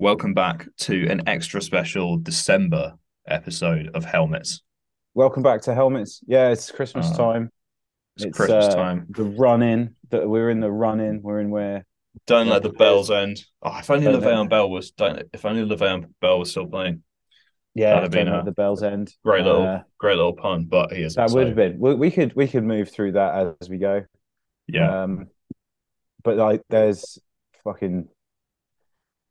Welcome back to an extra special December episode of Helmets. Welcome back to Helmets. Yeah, it's Christmas Uh, time. It's, Christmas uh, time. The run in that we're in the run in. We're in where Don't let the bells end. Oh, if only Le'Veon Bell was don't if only Le'Veon Bell was still playing. yeah, That'd don't let the bells end. Great little Uh, great little pun, but he isn't. that would have been. We, we could we could move through that as we go. yeah. Um, but like, there's fucking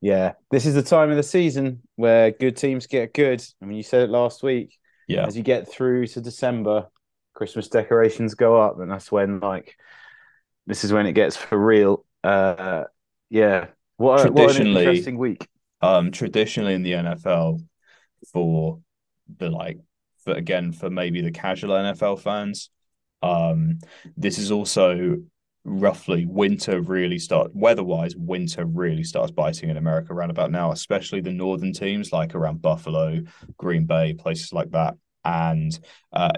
yeah. This is the time of the season where good teams get good. I mean, you said it last week. yeah. As you get through to December, Christmas decorations go up, and that's when like this is when it gets for real. Uh, yeah. What, a, what an Traditionally- interesting week. um traditionally in the NFL for the like for again for maybe the casual NFL fans um this is also roughly winter really start weather-wise winter really starts biting in America around about now especially the northern teams like around Buffalo Green Bay places like that. And uh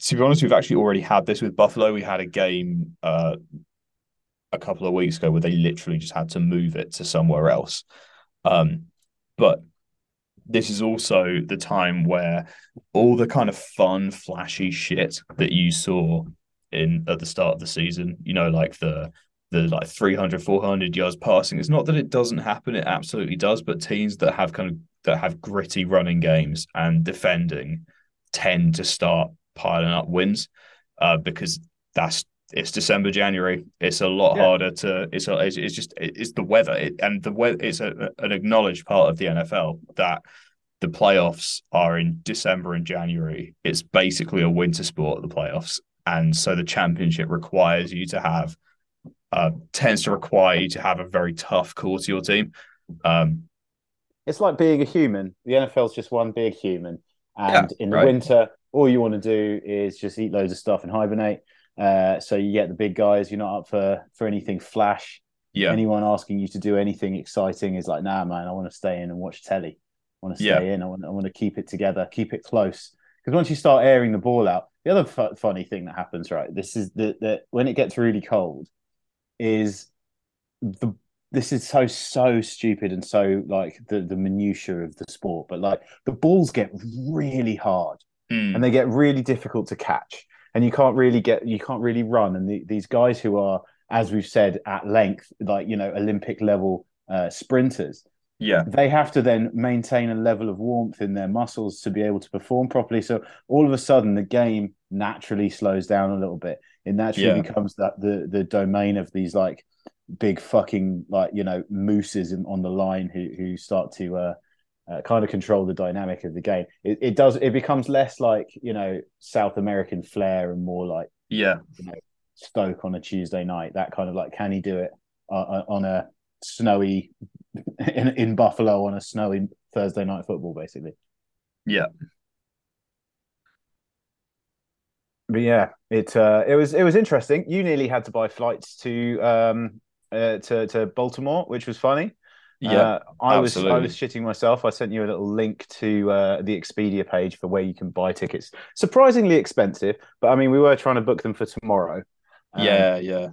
to be honest we've actually already had this with Buffalo. We had a game uh a couple of weeks ago where they literally just had to move it to somewhere else. Um, but this is also the time where all the kind of fun, flashy shit that you saw in at the start of the season, you know, like the the like 300, 400 yards passing. It's not that it doesn't happen; it absolutely does. But teams that have kind of that have gritty running games and defending tend to start piling up wins uh, because that's it's December, January. It's a lot Yeah. harder to. It's a, it's, it's just it's the weather it, and the weather. It's a, an acknowledged part of the NFL that the playoffs are in December and January. It's basically a winter sport. The playoffs, and so the championship requires you to have uh, tends to require you to have a very tough core to your team. Um, It's like being a human. The NFL's just one big human, and Yeah, in the right. winter, all you want to do is just eat loads of stuff and hibernate. Uh, so you get the big guys. You're not up for for anything flash. yeah, Anyone asking you to do anything exciting is like, nah, man. I want to stay in and watch telly. I want to stay Yeah. in. I want I want to keep it together, keep it close. Because once you start airing the ball out, the other fu- funny thing that happens, right? This is that that when it gets really cold, is the this is so so stupid and so like the the minutia of the sport, but like the balls get really hard Mm, and they get really difficult to catch, and you can't really get you can't really run. And the, these guys who are, as we've said at length, like you know Olympic level uh, sprinters, yeah, they have to then maintain a level of warmth in their muscles to be able to perform properly. So all of a sudden, the game naturally slows down a little bit. It naturally Yeah. becomes that the the domain of these like big fucking like you know mooses in, on the line who who start to uh, uh, kind of control the dynamic of the game. It, it does. It becomes less like you know South American flair and more like yeah, Stoke on a Tuesday night. That kind of like, can he do it uh, on a snowy in in Buffalo on a snowy Thursday night football, basically? yeah. But yeah, it uh, it was it was interesting. You nearly had to buy flights to um uh, to to Baltimore, which was funny. Yeah, Uh, I was I was shitting myself. I sent you a little link to uh, the Expedia page for where you can buy tickets. Surprisingly expensive, but I mean, we were trying to book them for tomorrow. Um, yeah, yeah.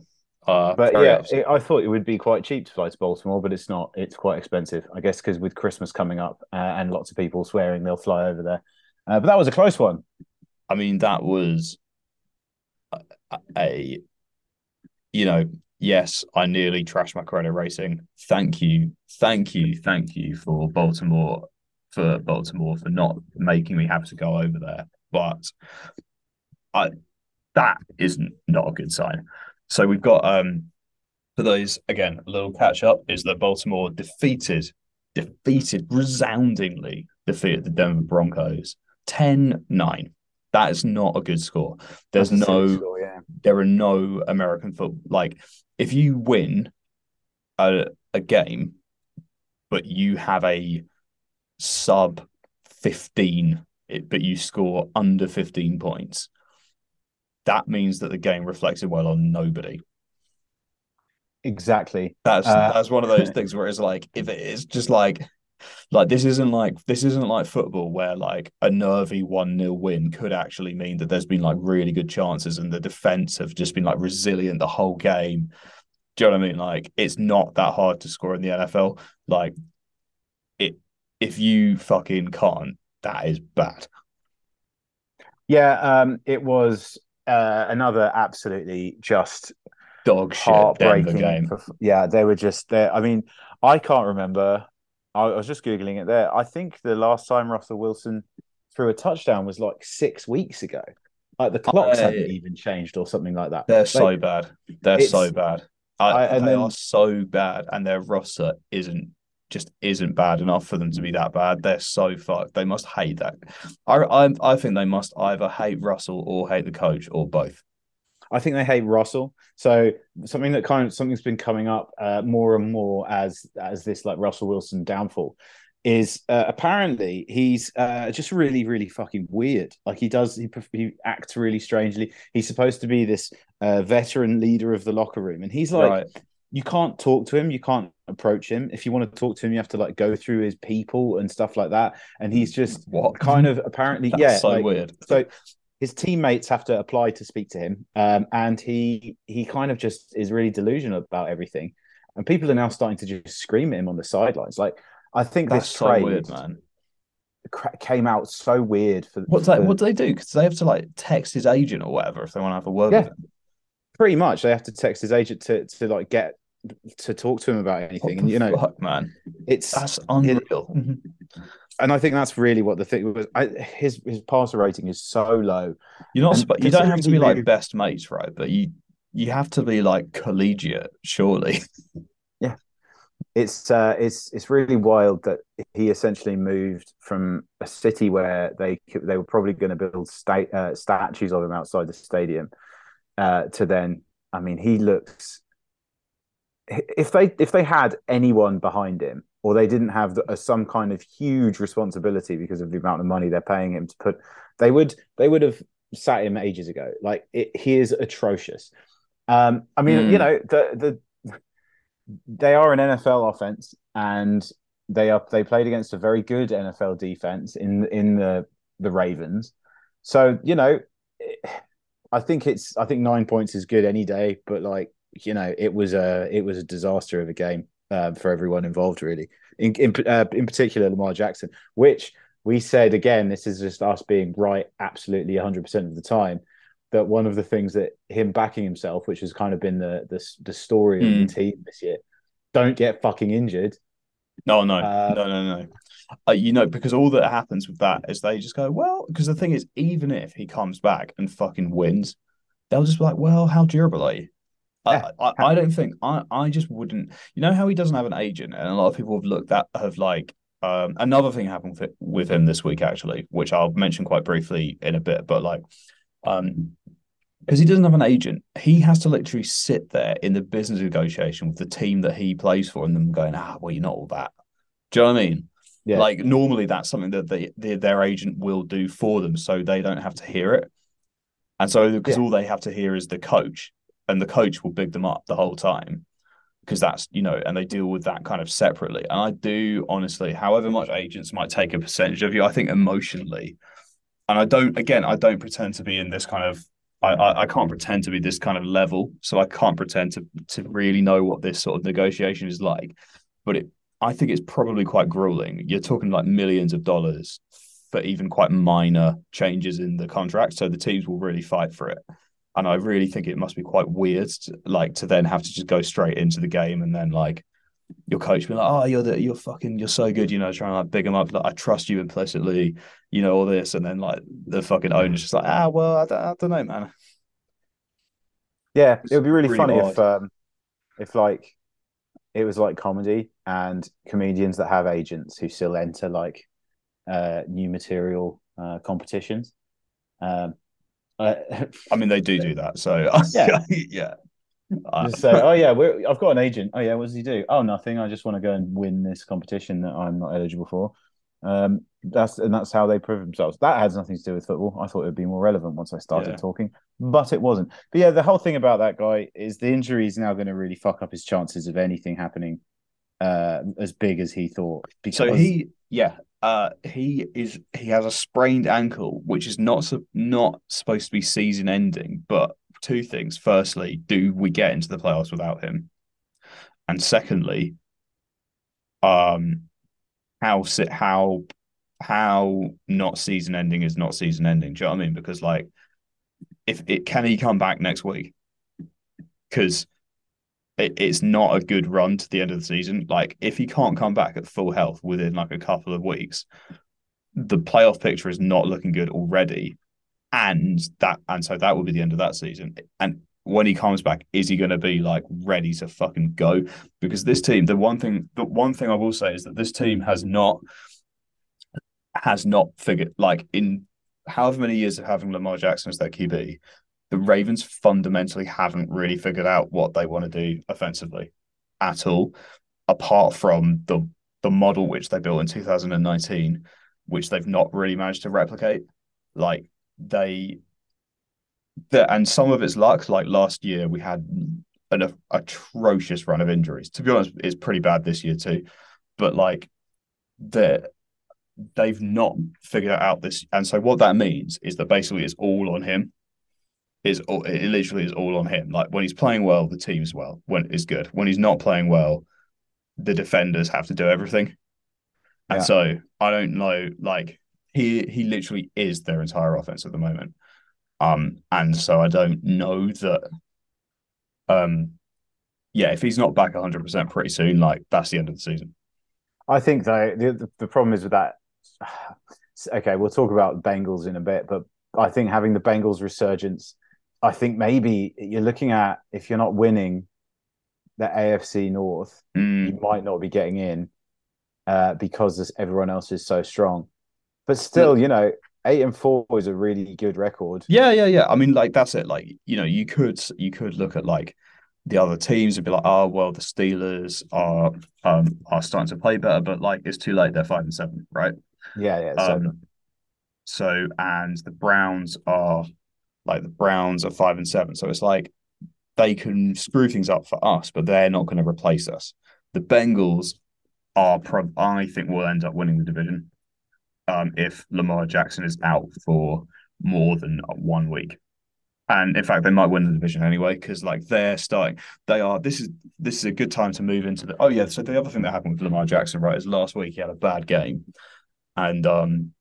Uh, But yeah, it, I thought it would be quite cheap to fly to Baltimore, but it's not. It's quite expensive, I guess, because with Christmas coming up uh, and lots of people swearing they'll fly over there. Uh, but that was a close one. I mean, that was a, a, you know, yes, I nearly trashed my credit rating. Thank you, thank you, thank you for Baltimore, for Baltimore for not making me have to go over there. But I, that is not a good sign. So we've got um for those again, a little catch up is that Baltimore defeated, defeated resoundingly defeated the Denver Broncos 10-9. That is not a good score. There's That's no score, yeah. there are no American football. Like if you win a a game, but you have a sub fifteen, it, but you score under fifteen points, that means that the game reflected well on nobody. Exactly. That's Uh, that's one of those things where it's like if it is just like like this isn't like this isn't like football where like a nervy one 0 win could actually mean that there's been like really good chances and the defense have just been like resilient the whole game. Do you know what I mean? Like it's not that hard to score in the NFL. Like it if you fucking can't, that is bad. Yeah, um, it was uh, another absolutely just dog shit Denver game. Yeah, they were just there. I mean, I can't remember. I, I was just googling it there. I think the last time Russell Wilson threw a touchdown was like six weeks ago. Like the clocks I, hadn't even changed or something like that. They're so bad. They're so bad. I, I, and they then, are so bad, and their roster isn't just isn't bad enough for them to be that bad. They're so fucked. They must hate that. I I, I think they must either hate Russell or hate the coach or both. I think they hate Russell. So something that kind of something's been coming up uh, more and more as as this like Russell Wilson downfall is uh, apparently he's uh, just really really fucking weird. Like he does he, he acts really strangely. He's supposed to be this uh, veteran leader of the locker room, and he's like. Right you can't talk to him you can't approach him. If you want to talk to him you have to like go through his people and stuff like that. And he's just what? kind of apparently That's yeah so like, weird. so his teammates have to apply to speak to him um, and he he kind of just is really delusional about everything. And people are now starting to just scream at him on the sidelines. Like i think That's this so trade weird man. came out so weird for what's that what do they do? Because they have to like text his agent or whatever if they want to have a word yeah. with him. Pretty much they have to text his agent to to like get to talk to him about anything. And you know, fuck, man, it's that's unreal. It, and I think that's really what the thing was. I, his his passer rating is so low. You're not. Sp- you don't have to be like best mates, right? But you you have to be like collegiate, surely. Yeah, it's uh, it's it's really wild that he essentially moved from a city where they they were probably going to build state uh, statues of him outside the stadium uh, to then. I mean, he looks if they if they had anyone behind him or they didn't have the, some kind of huge responsibility because of the amount of money they're paying him to put they would they would have sat him ages ago. Like it, he is atrocious. Um i mean mm. you know the the they are an nfl offense and they are they played against a very good nfl defense in in the the ravens. So you know i think it's i think nine points is good any day but like you know, it was a it was a disaster of a game uh, for everyone involved, really. In in, uh, in particular, Lamar Jackson, which we said again, this is just us being right, absolutely 100 percent of the time. That one of the things that him backing himself, which has kind of been the the, the story mm. of the hmm. team this year, don't get fucking injured. No, no, uh, no, no, no. Uh, you know, because all that happens with that is they just go, well, because the thing is, even if he comes back and fucking wins, they'll just be like, well, how durable are you? I, I, I, don't think I, I just wouldn't. You know how he doesn't have an agent, and a lot of people have looked at have like um, another thing happened with, with him this week actually, which I'll mention quite briefly in a bit. But like, um, because he doesn't have an agent, he has to literally sit there in the business negotiation with the team that he plays for, and them going, ah, well, you're not all that. Do you know what I mean? Yeah. Like normally that's something that they, they, their agent will do for them, so they don't have to hear it. And so because yeah. all they have to hear is the coach, and the coach will big them up the whole time because that's you know and they deal with that kind of separately. And i do honestly however much agents might take a percentage of you i think emotionally and i don't again i don't pretend to be in this kind of I, I, can't pretend to be this kind of level so i can't pretend to to really know what this sort of negotiation is like. But it i think it's probably quite grueling. You're talking like millions of dollars for even quite minor changes in the contract so the teams will really fight for it and I really think it must be quite weird, to, like to then have to just go straight into the game and then like your coach be like, "Oh, you're the you're fucking you're so good," you know, trying to like big him up, like I trust you implicitly, you know, all this, and then like the fucking owner's just like, "Ah, well, I don't, I don't know, man." Yeah, it would be really, really funny odd. if um if like it was like comedy and comedians that have agents who still enter like uh new material uh competitions. Um, uh, I mean, they do do that. So yeah, yeah. Just say, oh yeah, I've got an agent. Oh yeah, what does he do? Oh, nothing. I just want to go and win this competition that I'm not eligible for. Um, that's and that's how they prove themselves. That has nothing to do with football. I thought it would be more relevant once I started yeah. talking, but it wasn't. But yeah, the whole thing about that guy is the injury is now going to really fuck up his chances of anything happening uh, as big as he thought. Because... So he, yeah, uh, he is he has a sprained ankle, which is not not supposed to be season ending. But two things: firstly, do we get into the playoffs without him? And secondly, um, how how how not season ending is not season ending. Do you know what I mean? Because like, if it can he come back next week? Because it, it's not a good run to the end of the season. Like, if he can't come back at full health within like a couple of weeks, the playoff picture is not looking good already. And that and so that will be the end of that season. And when he comes back, is he going to be like ready to fucking go? Because this team, the one thing, the one thing I will say is that this team has not has not figured like in however many years of having Lamar Jackson as their QB, the Ravens fundamentally haven't really figured out what they want to do offensively at all, apart from the the model which they built in 2019, which they've not really managed to replicate. Like they, the, and some of it's luck. Like last year, we had an atrocious run of injuries. To be honest, it's pretty bad this year too. But like the they've not figured out this, and so what that means is that basically it's all on him. Is it literally is all on him. Like when he's playing well, the team's well. When is good. When he's not playing well, the defenders have to do everything. And yeah. so I don't know. Like he he literally is their entire offense at the moment. Um, and so I don't know that. Um, yeah, if he's not back 100 percent pretty soon, like that's the end of the season. I think though the the problem is with that okay, we'll talk about Bengals in a bit, but I think having the Bengals resurgence, I think maybe you're looking at if you're not winning the AFC North, mm. you might not be getting in uh, because everyone else is so strong. But still, you know, eight and four is a really good record. Yeah, yeah, yeah. I mean, like that's it. Like you know, you could you could look at like the other teams and be like, oh well, the Steelers are um are starting to play better, but like it's too late. They're five and seven, right? Yeah, yeah. Um, so and the Browns are like the Browns are five and seven. So it's like they can screw things up for us, but they're not going to replace us. The Bengals are pro- I think will end up winning the division um, if Lamar Jackson is out for more than one week. And in fact, they might win the division anyway because like they're starting. They are. This is this is a good time to move into the. Oh yeah. So the other thing that happened with Lamar Jackson, right, is last week he had a bad game, and um,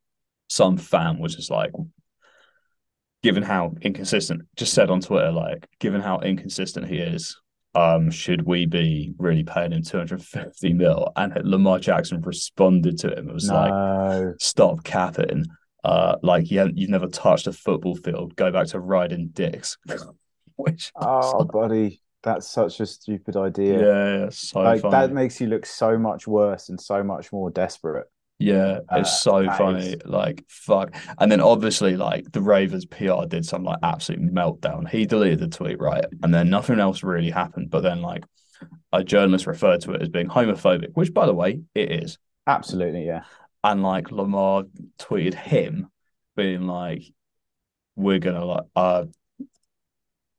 some fan was just like, given how inconsistent, just said on Twitter, like, given how inconsistent he is, um, should we be really paying him 250 mil? And Lamar Jackson responded to him. It was no. like, stop capping. Uh, like you you've never touched a football field. Go back to riding dicks. Which oh, like, buddy, that's such a stupid idea. Yeah, so like funny. that makes you look so much worse and so much more desperate. Yeah, it's uh, so funny. Is... Like fuck. And then obviously like the Ravens PR did some like absolute meltdown. He deleted the tweet, right? And then nothing else really happened. But then like a journalist referred to it as being homophobic, which by the way, it is. Absolutely, yeah. And like Lamar tweeted him being like, We're gonna like uh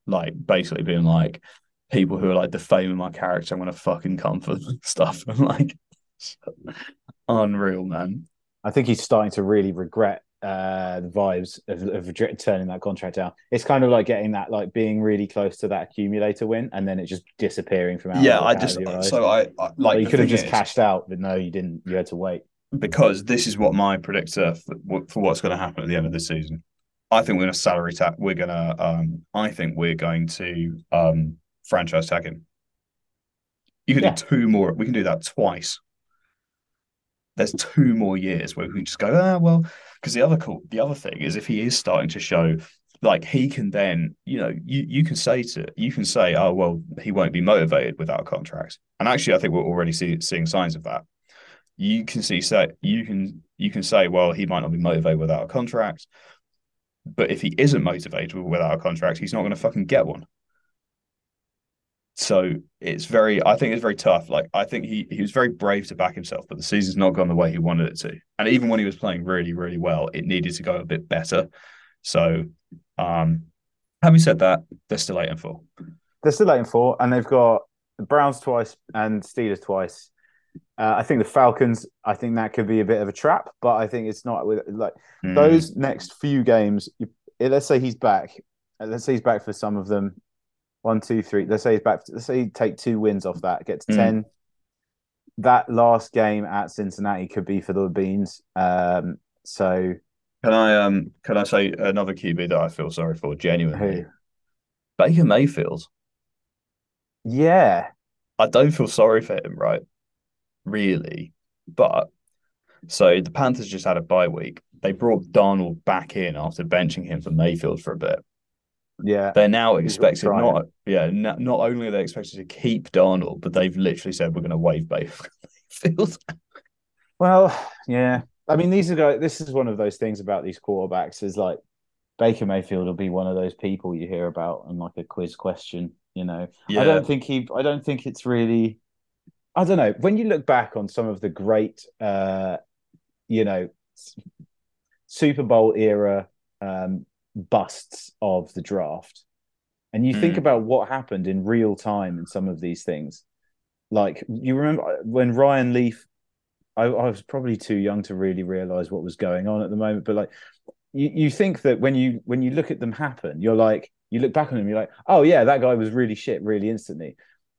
like basically being like people who are like defaming my character, I'm gonna fucking come for stuff. And like Unreal, man. I think he's starting to really regret uh, the vibes of, of turning that contract down. It's kind of like getting that, like being really close to that accumulator win, and then it just disappearing from out. Yeah, I just so I, I like you could have just is, cashed out, but no, you didn't. You had to wait because this is what my predictor for, for what's going to happen at the end of this season. I think we're going to salary tag. We're going to. Um, I think we're going to um, franchise tag him. You can yeah. do two more. We can do that twice there's two more years where we just go, ah, well, because the other cool, the other thing is if he is starting to show like he can then, you know, you you can say to you can say, oh well, he won't be motivated without contracts. And actually, I think we're already see, seeing signs of that. You can see say you can you can say, well, he might not be motivated without a contract, but if he isn't motivated without a contract, he's not going to fucking get one. So it's very, I think it's very tough. Like I think he he was very brave to back himself, but the season's not gone the way he wanted it to. And even when he was playing really, really well, it needed to go a bit better. So, um, having said that, they're still eight and four. They're still eight and four, and they've got the Browns twice and Steelers twice. Uh, I think the Falcons. I think that could be a bit of a trap, but I think it's not with like mm. those next few games. Let's say he's back. Let's say he's back for some of them one, two, three. Let's say he's back. Let's say he take two wins off that, get to mm. ten. that last game at Cincinnati could be for the beans. Um, so can I um can I say another QB that I feel sorry for genuinely? Who? Baker Mayfield. Yeah, I don't feel sorry for him, right? Really, but so the Panthers just had a bye week. They brought Darnold back in after benching him for Mayfield for a bit. Yeah, they're now expected not yeah not, not only are they expected to keep Darnold, but they've literally said we're going to waive Mayfield. well, yeah. I mean, these are guys, this is one of those things about these quarterbacks is like Baker Mayfield will be one of those people you hear about on like a quiz question. You know, yeah. I don't think he. I don't think it's really. I don't know. When you look back on some of the great, uh, you know, Super Bowl era um, busts of the draft, and you mm. think hmm. about what happened in real time in some of these things. Like you remember when Ryan Leaf, I, I was probably too young to really realize what was going on at the moment, but like you, you think that when you when you look at them happen, you're like you look back on them, you're like, oh yeah, that guy was really shit really instantly,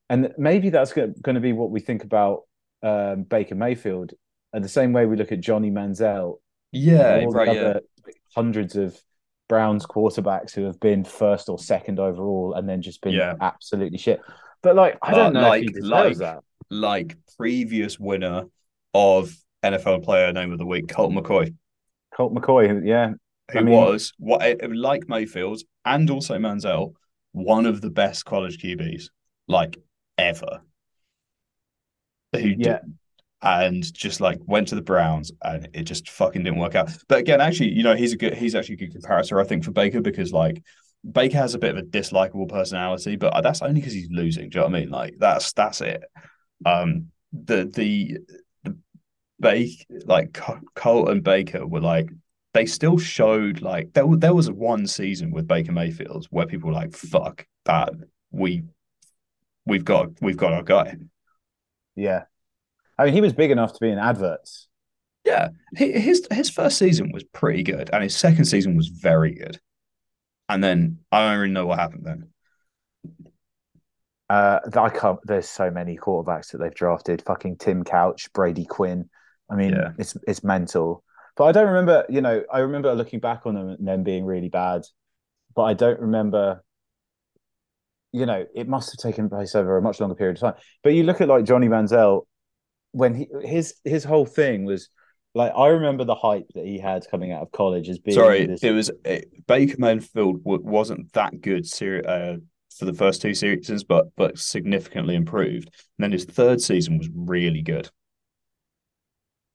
and maybe that's going to be what we think about um, Baker Mayfield, and the same way we look at Johnny Manziel. Yeah, right. Yeah. Hundreds of Browns quarterbacks who have been first or second overall and then just been yeah. absolutely shit. But like, I don't know like, like, that. Like previous winner of NFL Player Name of the Week, Colt McCoy. Colt McCoy, yeah, who I mean, was what eh, like Mayfield and also Manziel, one of the best college QBs like ever. Who yeah. And just like went to the Browns and it just fucking didn't work out. But again, actually, you know, he's a good he's actually a good comparator, I think, for Baker because like Baker has a bit of a dislikable personality, but that's only because he's losing. Do you know what I mean? Like that's that's it. Um the the the Bake like Colt and Baker were like they still showed like there, there was one season with Baker Mayfield where people were like, fuck that. We we've got we've got our guy. Yeah. I mean he was big enough to be in adverts. Yeah. His his first season was pretty good and his second season was very good. And then I don't really know what happened then. Uh, I can't. There's so many quarterbacks that they've drafted. Fucking Tim Couch, Brady Quinn. I mean, yeah. it's it's mental. But I don't remember, you know, I remember looking back on them and them being really bad, but I don't remember, you know, it must have taken place over a much longer period of time. But you look at like Johnny Manziel, when he his his whole thing was like I remember the hype that he had coming out of college as being. Sorry, this... it was it, Baker Mayfield wasn't that good ser- uh, for the first two seasons, but but significantly improved. And then his third season was really good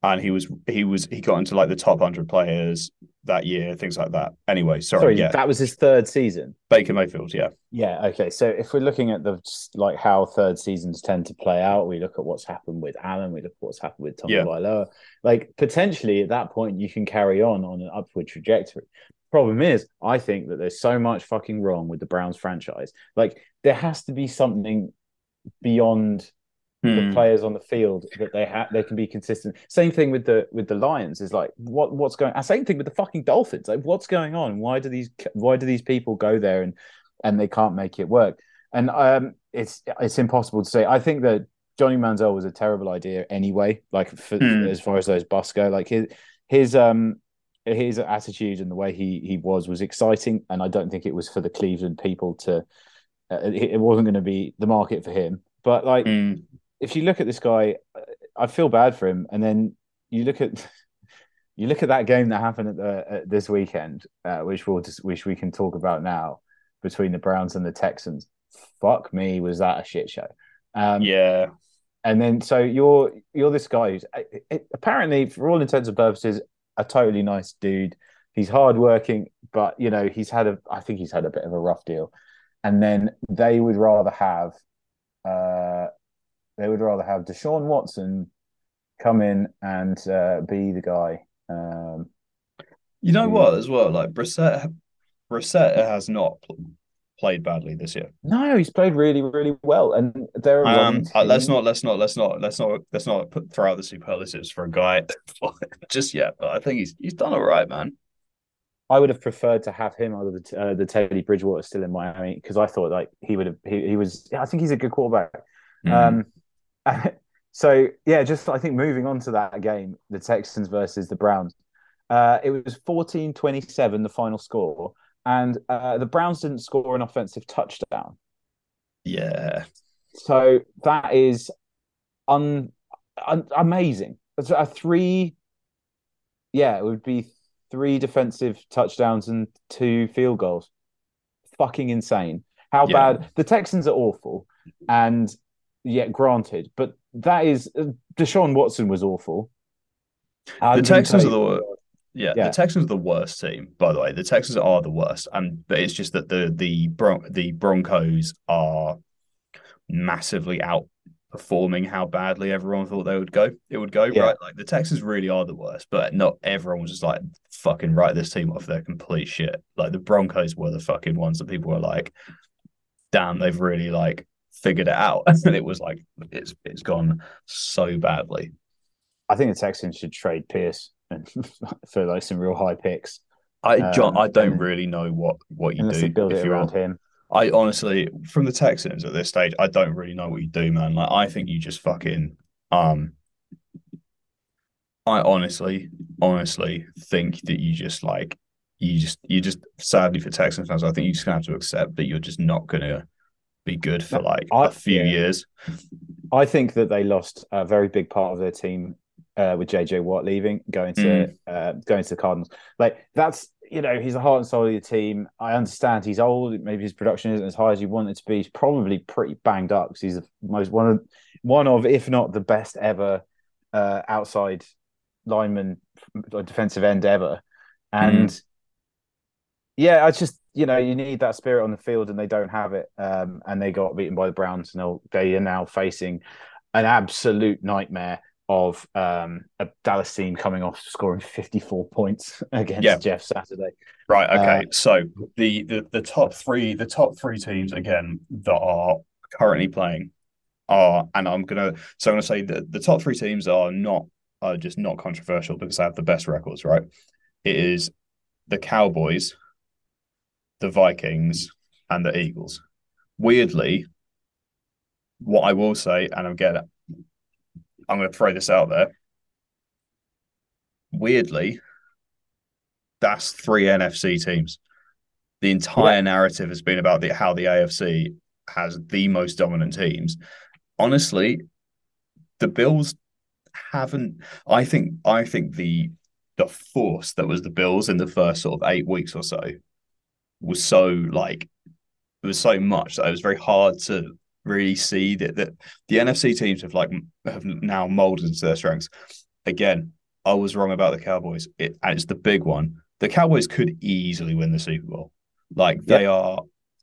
and he was he was he got into like the top hundred players that year, things like that. Anyway, sorry, sorry yeah, that was his third season. Baker Mayfield, yeah, yeah, okay. So if we're looking at the like how third seasons tend to play out, we look at what's happened with Allen, we look at what's happened with Tommy yeah. Like potentially at that point, you can carry on on an upward trajectory. Problem is, I think that there's so much fucking wrong with the Browns franchise. Like there has to be something beyond the hmm. players on the field that they have they can be consistent. Same thing with the with the Lions is like what what's going. On? Same thing with the fucking Dolphins. Like what's going on? Why do these why do these people go there and and they can't make it work? And um, it's it's impossible to say. I think that Johnny Manziel was a terrible idea anyway. Like for, hmm. as far as those busts go, like his his um his attitude and the way he he was was exciting, and I don't think it was for the Cleveland people to. Uh, it, it wasn't going to be the market for him, but like. Hmm if you look at this guy, I feel bad for him. And then you look at you look at that game that happened at, the, at this weekend, uh, which we'll just, which we can talk about now between the Browns and the Texans. Fuck me, was that a shit show? Um, yeah. And then so you're you're this guy who's apparently, for all intents and purposes, a totally nice dude. He's hardworking, but you know he's had a I think he's had a bit of a rough deal. And then they would rather have uh, they would rather have Deshaun Watson come in and uh, be the guy. Um, you know who, what, as well, like Brissett, Brissett has not played badly this year. No, he's played really, really well, and there. Um, uh, let's not, let's not, let's not, let's not, let's not put throw out the superlatives for a guy just yet. But I think he's he's done all right, man. I would have preferred to have him over the uh, the Teddy Bridgewater still in Miami because I thought like he would have he, he was. I think he's a good quarterback. Mm. Um, So yeah, just I think moving on to that game, the Texans versus the Browns. Uh, it was 14-27, the final score, and uh, the Browns didn't score an offensive touchdown. Yeah. So that is un, un amazing. It's a three. Yeah, it would be three defensive touchdowns and two field goals. Fucking insane. How yeah. bad the Texans are awful, and yeah, granted, but that is uh, Deshaun Watson was awful. The Texans are the yeah, yeah, the Texans are the worst team. By the way, the Texans are the worst, and but it's just that the the Bron- the Broncos are massively outperforming how badly everyone thought they would go. It would go yeah. right. Like the Texans really are the worst, but not everyone was just like fucking write this team off their complete shit. Like the Broncos were the fucking ones that people were like, damn, they've really like figured it out. and it was like it's it's gone so badly. I think the Texans should trade Pierce and for like some real high picks. I John, um, I don't really know what what you do build it around him. I honestly, from the Texans at this stage, I don't really know what you do, man. Like, I think you just fucking um. I honestly, honestly think that you just like you just you just sadly for Texans fans, I think you just gonna have to accept that you're just not gonna be good for like I, a few yeah. years. I think that they lost a very big part of their team uh, with JJ Watt leaving, going to mm. uh, going to the Cardinals. Like that's you know he's the heart and soul of the team. I understand he's old. Maybe his production isn't as high as you want it to be. He's probably pretty banged up because he's the most one of one of if not the best ever uh, outside lineman defensive end ever. And mm. yeah, I just you know you need that spirit on the field, and they don't have it. Um, and they got beaten by the Browns, and they are now facing an absolute nightmare of um, a Dallas team coming off scoring 54 points against yeah. Jeff Saturday. Right. Okay. Uh, so the, the the top three the top three teams again that are currently playing are, and I'm gonna so I'm gonna say that the top three teams are not are just not controversial because they have the best records. Right. It is the Cowboys, the Vikings, and the Eagles. Weirdly, what I will say, and I'm getting I'm going to throw this out there. Weirdly, that's three NFC teams. The entire yeah. narrative has been about the, how the AFC has the most dominant teams. Honestly, the Bills haven't. I think. I think the the force that was the Bills in the first sort of eight weeks or so was so like it was so much that it was very hard to really see that that the NFC teams have like have now molded into their strengths. Again, I was wrong about the Cowboys. It, and it's the big one. The Cowboys could easily win the Super Bowl. Like they yep. are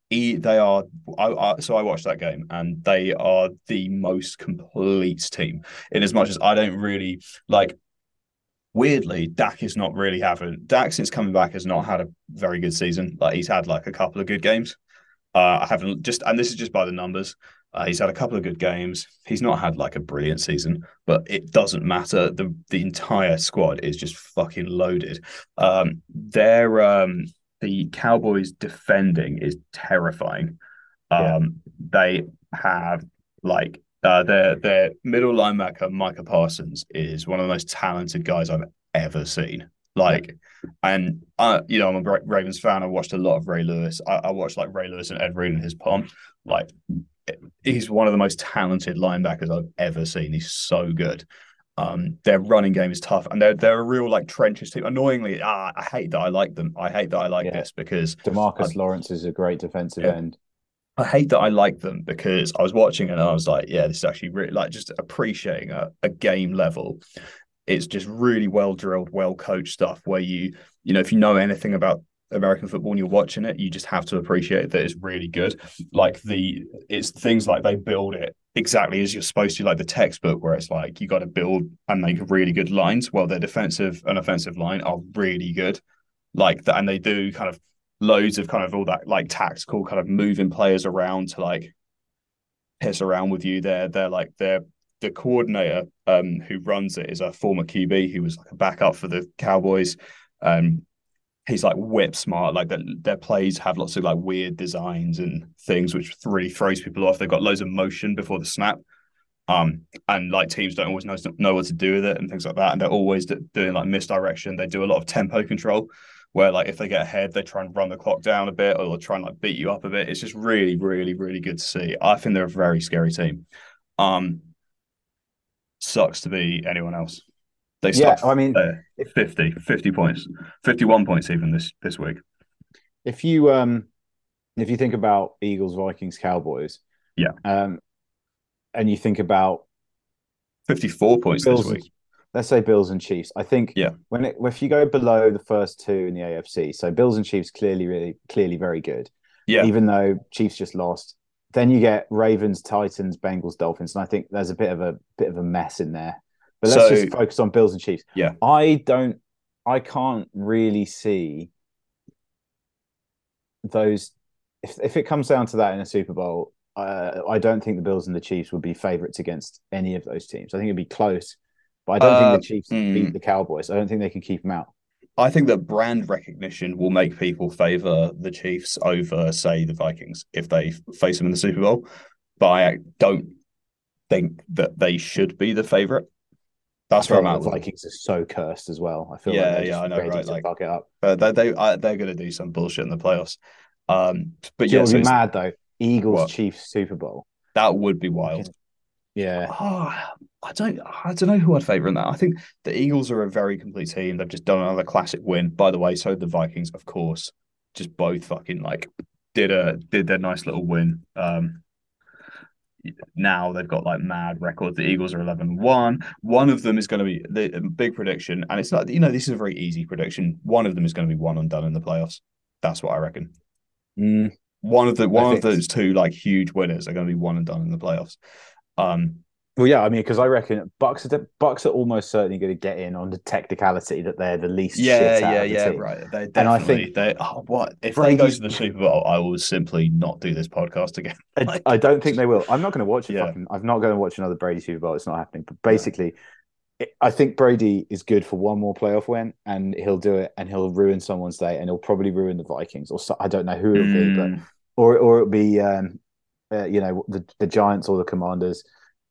they are I, I, so I watched that game and they are the most complete team in as much as I don't really like weirdly Dak is not really having Dak since coming back has not had a very good season like he's had like a couple of good games uh, I haven't just, and this is just by the numbers. Uh, he's had a couple of good games. He's not had like a brilliant season, but it doesn't matter. the The entire squad is just fucking loaded. Um, they're um, the Cowboys defending is terrifying. Um, yeah. They have like uh, their their middle linebacker Micah Parsons is one of the most talented guys I've ever seen. Like, and I, you know, I'm a Ravens fan. I watched a lot of Ray Lewis. I, I watched like Ray Lewis and Ed Reed and his pomp. Like, he's one of the most talented linebackers I've ever seen. He's so good. Um, their running game is tough, and they're they're a real like trenches team. Annoyingly, ah, I hate that I like them. I hate that I like yeah. this because Demarcus I, Lawrence is a great defensive yeah. end. I hate that I like them because I was watching and I was like, yeah, this is actually really like just appreciating a, a game level it's just really well drilled, well coached stuff where you, you know, if you know anything about American football and you're watching it, you just have to appreciate that it's really good. Like the it's things like they build it exactly as you're supposed to, like the textbook where it's like you got to build and make really good lines. Well, their defensive and offensive line are really good. Like that, and they do kind of loads of kind of all that like tactical kind of moving players around to like piss around with you. They're they're like they're the coordinator um, who runs it is a former QB who was like a backup for the Cowboys. Um, he's like whip smart. Like their, their plays have lots of like weird designs and things, which really throws people off. They've got loads of motion before the snap. Um, and like teams don't always know, know what to do with it and things like that. And they're always doing like misdirection. They do a lot of tempo control where like if they get ahead, they try and run the clock down a bit or they'll try and like beat you up a bit. It's just really, really, really good to see. I think they're a very scary team. Um, sucks to be anyone else. They start yeah, I mean, uh, 50, 50 points, 51 points even this this week. If you um if you think about Eagles, Vikings, Cowboys, yeah, um, and you think about 54 points Bills this week. Let's say Bills and Chiefs. I think yeah. when it, if you go below the first two in the AFC, so Bills and Chiefs clearly really clearly very good. Yeah. Even though Chiefs just lost. Then you get Ravens, Titans, Bengals, Dolphins, and I think there's a bit of a bit of a mess in there. But let's so, just focus on Bills and Chiefs. Yeah. I don't I can't really see those if if it comes down to that in a Super Bowl, uh, I don't think the Bills and the Chiefs would be favorites against any of those teams. I think it'd be close, but I don't uh, think the uh, Chiefs mm, beat the Cowboys. I don't think they can keep them out. I think that brand recognition will make people favor the Chiefs over, say, the Vikings if they face them in the Super Bowl. But I don't think that they should be the favorite. That's where I'm at. The Vikings are so cursed as well. I feel yeah, like yeah, I know, right? Like, fuck it up. But they, they, they're going to do some bullshit in the playoffs. Um, but yeah, so be mad though. Eagles what? Chiefs Super Bowl. That would be wild. Yeah. Oh, I don't I don't know who I'd favour in that. I think the Eagles are a very complete team. They've just done another classic win. By the way, so the Vikings, of course. Just both fucking like did a did their nice little win. Um now they've got like mad records. The Eagles are 11 1. One of them is going to be the big prediction, and it's not, you know, this is a very easy prediction. One of them is going to be one and done in the playoffs. That's what I reckon. Mm. One of the one of those two like huge winners are going to be one and done in the playoffs. Um, well, yeah, I mean, because I reckon Bucks are Bucks are almost certainly going to get in on the technicality that they're the least. Yeah, yeah, yeah, team. right. They. And I think they. Oh, what if Brady's, they go to the Super Bowl? I will simply not do this podcast again. like, I, don't think they will. I'm not going to watch it. Yeah. Fucking, I'm not going to watch another Brady Super Bowl. It's not happening. But basically, I think Brady is good for one more playoff win, and he'll do it, and he'll ruin someone's day, and he'll probably ruin the Vikings, or so, I don't know who it'll mm. be, but hmm. or or it'll be um, uh, you know the the Giants or the Commanders,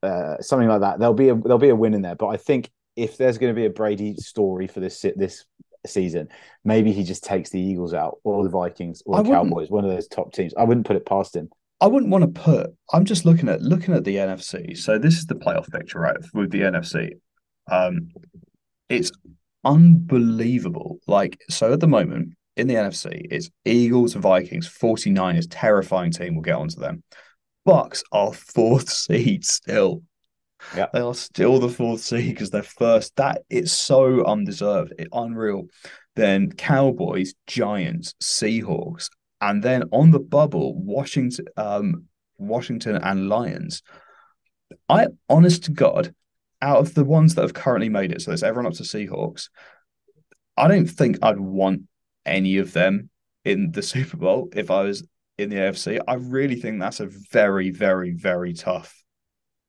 uh, something like that. There'll be a there'll be a win in there, but I think if there's going to be a Brady story for this this season, maybe he just takes the Eagles out or the Vikings or the Cowboys, one of those top teams. I wouldn't put it past him. I wouldn't want to put. I'm just looking at looking at the NFC. So this is the playoff picture, right? With the NFC, um, it's unbelievable. Like, so at the moment in the NFC, it's Eagles, Vikings, 49ers, terrifying team. We'll get onto them. Bucks are fourth seed still. Yeah. They are still the fourth seed because they're first. That it's so undeserved, it, unreal. Then Cowboys, Giants, Seahawks, and then on the bubble, Washington, um, Washington and Lions. I honest to God, out of the ones that have currently made it, so there's everyone up to Seahawks, I don't think I'd want any of them in the Super Bowl if I was in the AFC. I really think that's a very, very, very tough.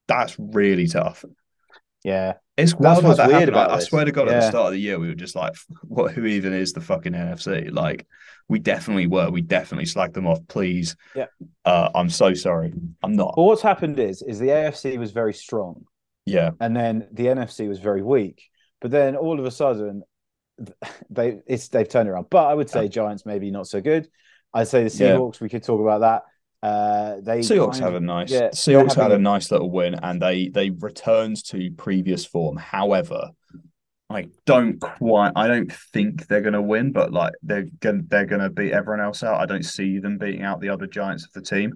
That's really tough. Yeah. It's wild how that happened. I, I, swear to God, yeah. at the start of the year, we were just like, "What? Who even is the fucking NFC?" Like, we definitely were. We definitely slagged them off. Please, yeah. Uh, I'm so sorry. I'm not. Well, what's happened is, is the AFC was very strong, yeah. And then the NFC was very weak. But then all of a sudden, they it's they've turned around. But I would say yeah. Giants maybe not so good. I'd say the Seahawks. Yeah. We could talk about that. Uh, they Seahawks kind of, have a nice. Yeah, Seahawks had a, a nice little win, and they they returned to previous form. However, I don't quite. I don't think they're going to win, but like they're going they're going to beat everyone else out. I don't see them beating out the other giants of the team.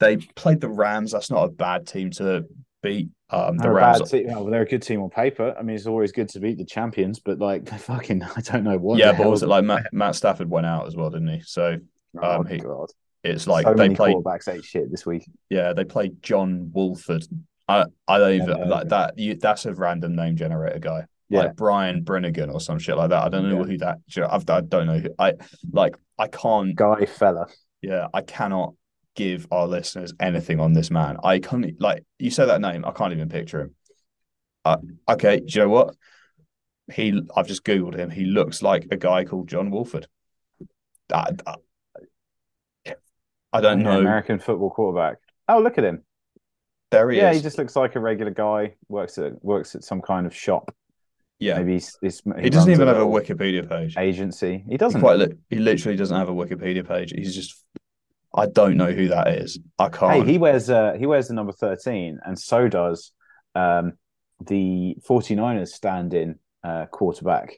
They played the Rams. That's not a bad team to beat um, the Rams. Team. Well, they're a good team on paper. I mean, it's always good to beat the champions, but like, fucking, I don't know what. Yeah, but was it like Matt, Matt, Stafford went out as well, didn't he? So, oh, um, he, God. it's like so they played quarterbacks ate shit this week. Yeah, they played John Wolford. I I don't even yeah, like that. You, that's a random name generator guy. Yeah. Like Brian Brinnigan or some shit like that. I don't know yeah. who that. I've, I don't know. Who, I like. I can't. Guy fella. Yeah, I cannot give our listeners anything on this man. I can't like you say that name, I can't even picture him. Uh, okay, do you know what? He, I've just googled him. He looks like a guy called John Wolford. I, I, I don't know American football quarterback. Oh, look at him. There he is. yeah, is. he just looks like a regular guy. Works at works at some kind of shop. yeah. Maybe he's, he's, he, he doesn't even have a Wikipedia page. agency. He He doesn't. quite li- he literally doesn't have a Wikipedia page. He's just I don't know who that is. I can't. Hey, he wears uh he wears the number 13 and so does um the 49ers stand-in uh quarterback.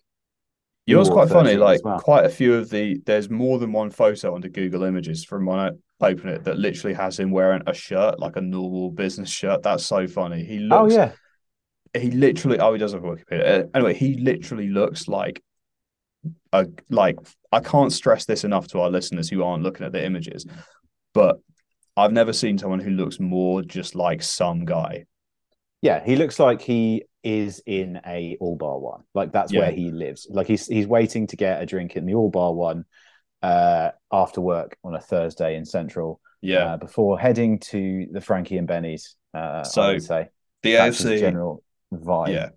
You know what's quite funny? Like well. quite a few of the there's more than one photo under Google Images from when I open it that literally has him wearing a shirt, like a normal business shirt. That's so funny. He Oh looks yeah. he literally oh he does have a Wikipedia. Uh, Anyway, he literally looks like a like I can't stress this enough to our listeners who aren't looking at the images, but I've never seen someone who looks more just like some guy. Yeah, he looks like he is in a all bar one. Like that's Yeah. where he lives. Like he's he's waiting to get a drink in the all bar one uh after work on a Thursday in Central Yeah. uh, before heading to the Frankie and Benny's. Uh, So, I would say the that's AFC general vibe. Yeah,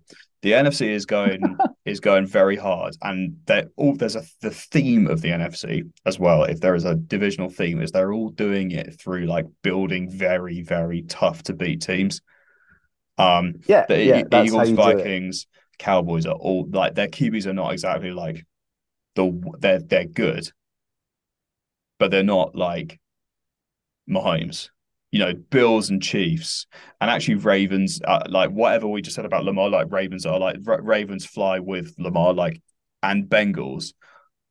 the NFC is going is going very hard, and they all there's a the theme of the NFC as well. If there is a divisional theme, is they're all doing it through like building very very tough to beat teams. Um, yeah, the yeah. E- Eagles, you do it. Vikings, Cowboys are all like their QBs are not exactly like the they're they're good, but they're not like Mahomes. You know, Bills and Chiefs, and actually Ravens. Uh, like whatever we just said about Lamar, like Ravens are like Ra- Ravens fly with Lamar, like and Bengals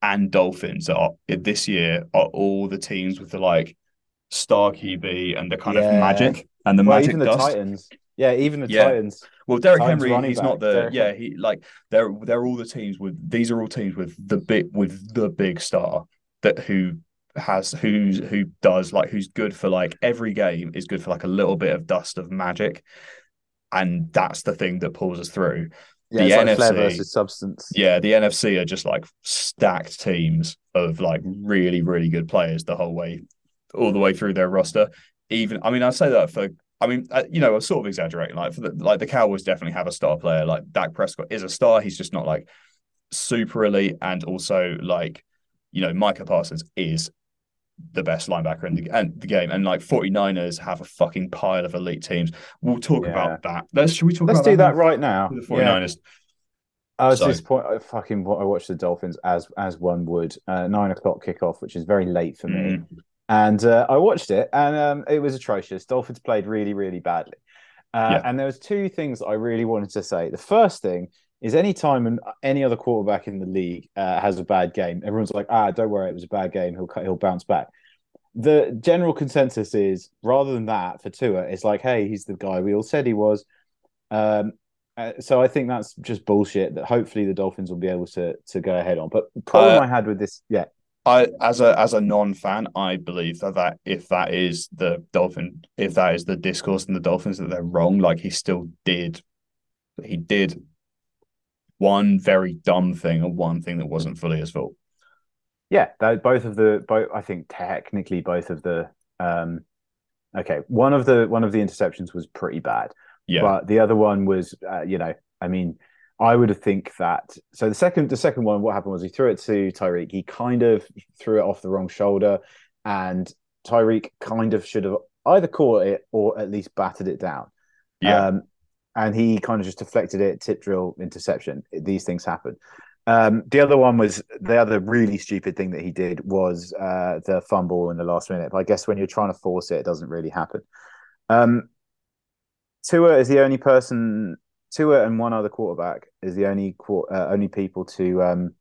and Dolphins are this year are all the teams with the like star QB and the kind of magic and the Well, magic even the dust. Titans. Yeah, even the Yeah. Titans. Well, Derrick Titans Henry, he's not the Derrick yeah. He like they're they're all the teams with these are all teams with the big with the big star that who has who's who does like who's good for like every game is good for like a little bit of dust of magic, and that's the thing that pulls us through. Yeah, The it's like flair versus substance. Yeah, the NFC are just like stacked teams of like really really good players the whole way, all the way through their roster. Even I mean, I say that for I mean, uh, you know, I'm sort of exaggerating. Like for the like the Cowboys definitely have a star player. Like Dak Prescott is a star. He's just not like super elite, and also like you know, Micah Parsons is the best linebacker in the, and the game. And like 49ers have a fucking pile of elite teams. We'll talk Yeah. about that. Let's should we talk Let's about do that now? right now. The Yeah. 49ers. I was So- disappointed. I fucking I watched the Dolphins as as one would. Uh, nine o'clock kickoff, which is very late for me. Mm. And uh, I watched it, and um, it was atrocious. Dolphins played really, really badly. Uh, Yeah. And there was two things I really wanted to say. The first thing is, any time an, any other quarterback in the league uh, has a bad game, everyone's like, "Ah, don't worry, it was a bad game. He'll he'll bounce back." The general consensus is, rather than that, for Tua, it's like, "Hey, he's the guy we all said he was." Um, uh, so I think that's just bullshit. That hopefully the Dolphins will be able to to go ahead on. But problem Uh, I had with this, yeah, I as a as a non-fan, I believe that, that if that is the Dolphin, if that is the discourse in the Dolphins that they're wrong, like he still did, he did one very dumb thing and one thing that wasn't fully his fault. Yeah, tho- both of the both. I think technically both of the. Um, okay, one of the one of the interceptions was pretty bad, Yeah, but the other one was, uh, you know, I mean, I would think that. So the second the second one, what happened was he threw it to Tyreek. He kind of threw it off the wrong shoulder, and Tyreek kind of should have either caught it or at least batted it down. yeah, Um, and he kind of just deflected it, tip drill, interception. These things happen. Um, the other one was the other really stupid thing that he did was uh, the fumble in the last minute. But I guess when you're trying to force it, it doesn't really happen. Um, Tua is the only person. Tua and one other quarterback is the only uh, only people to um,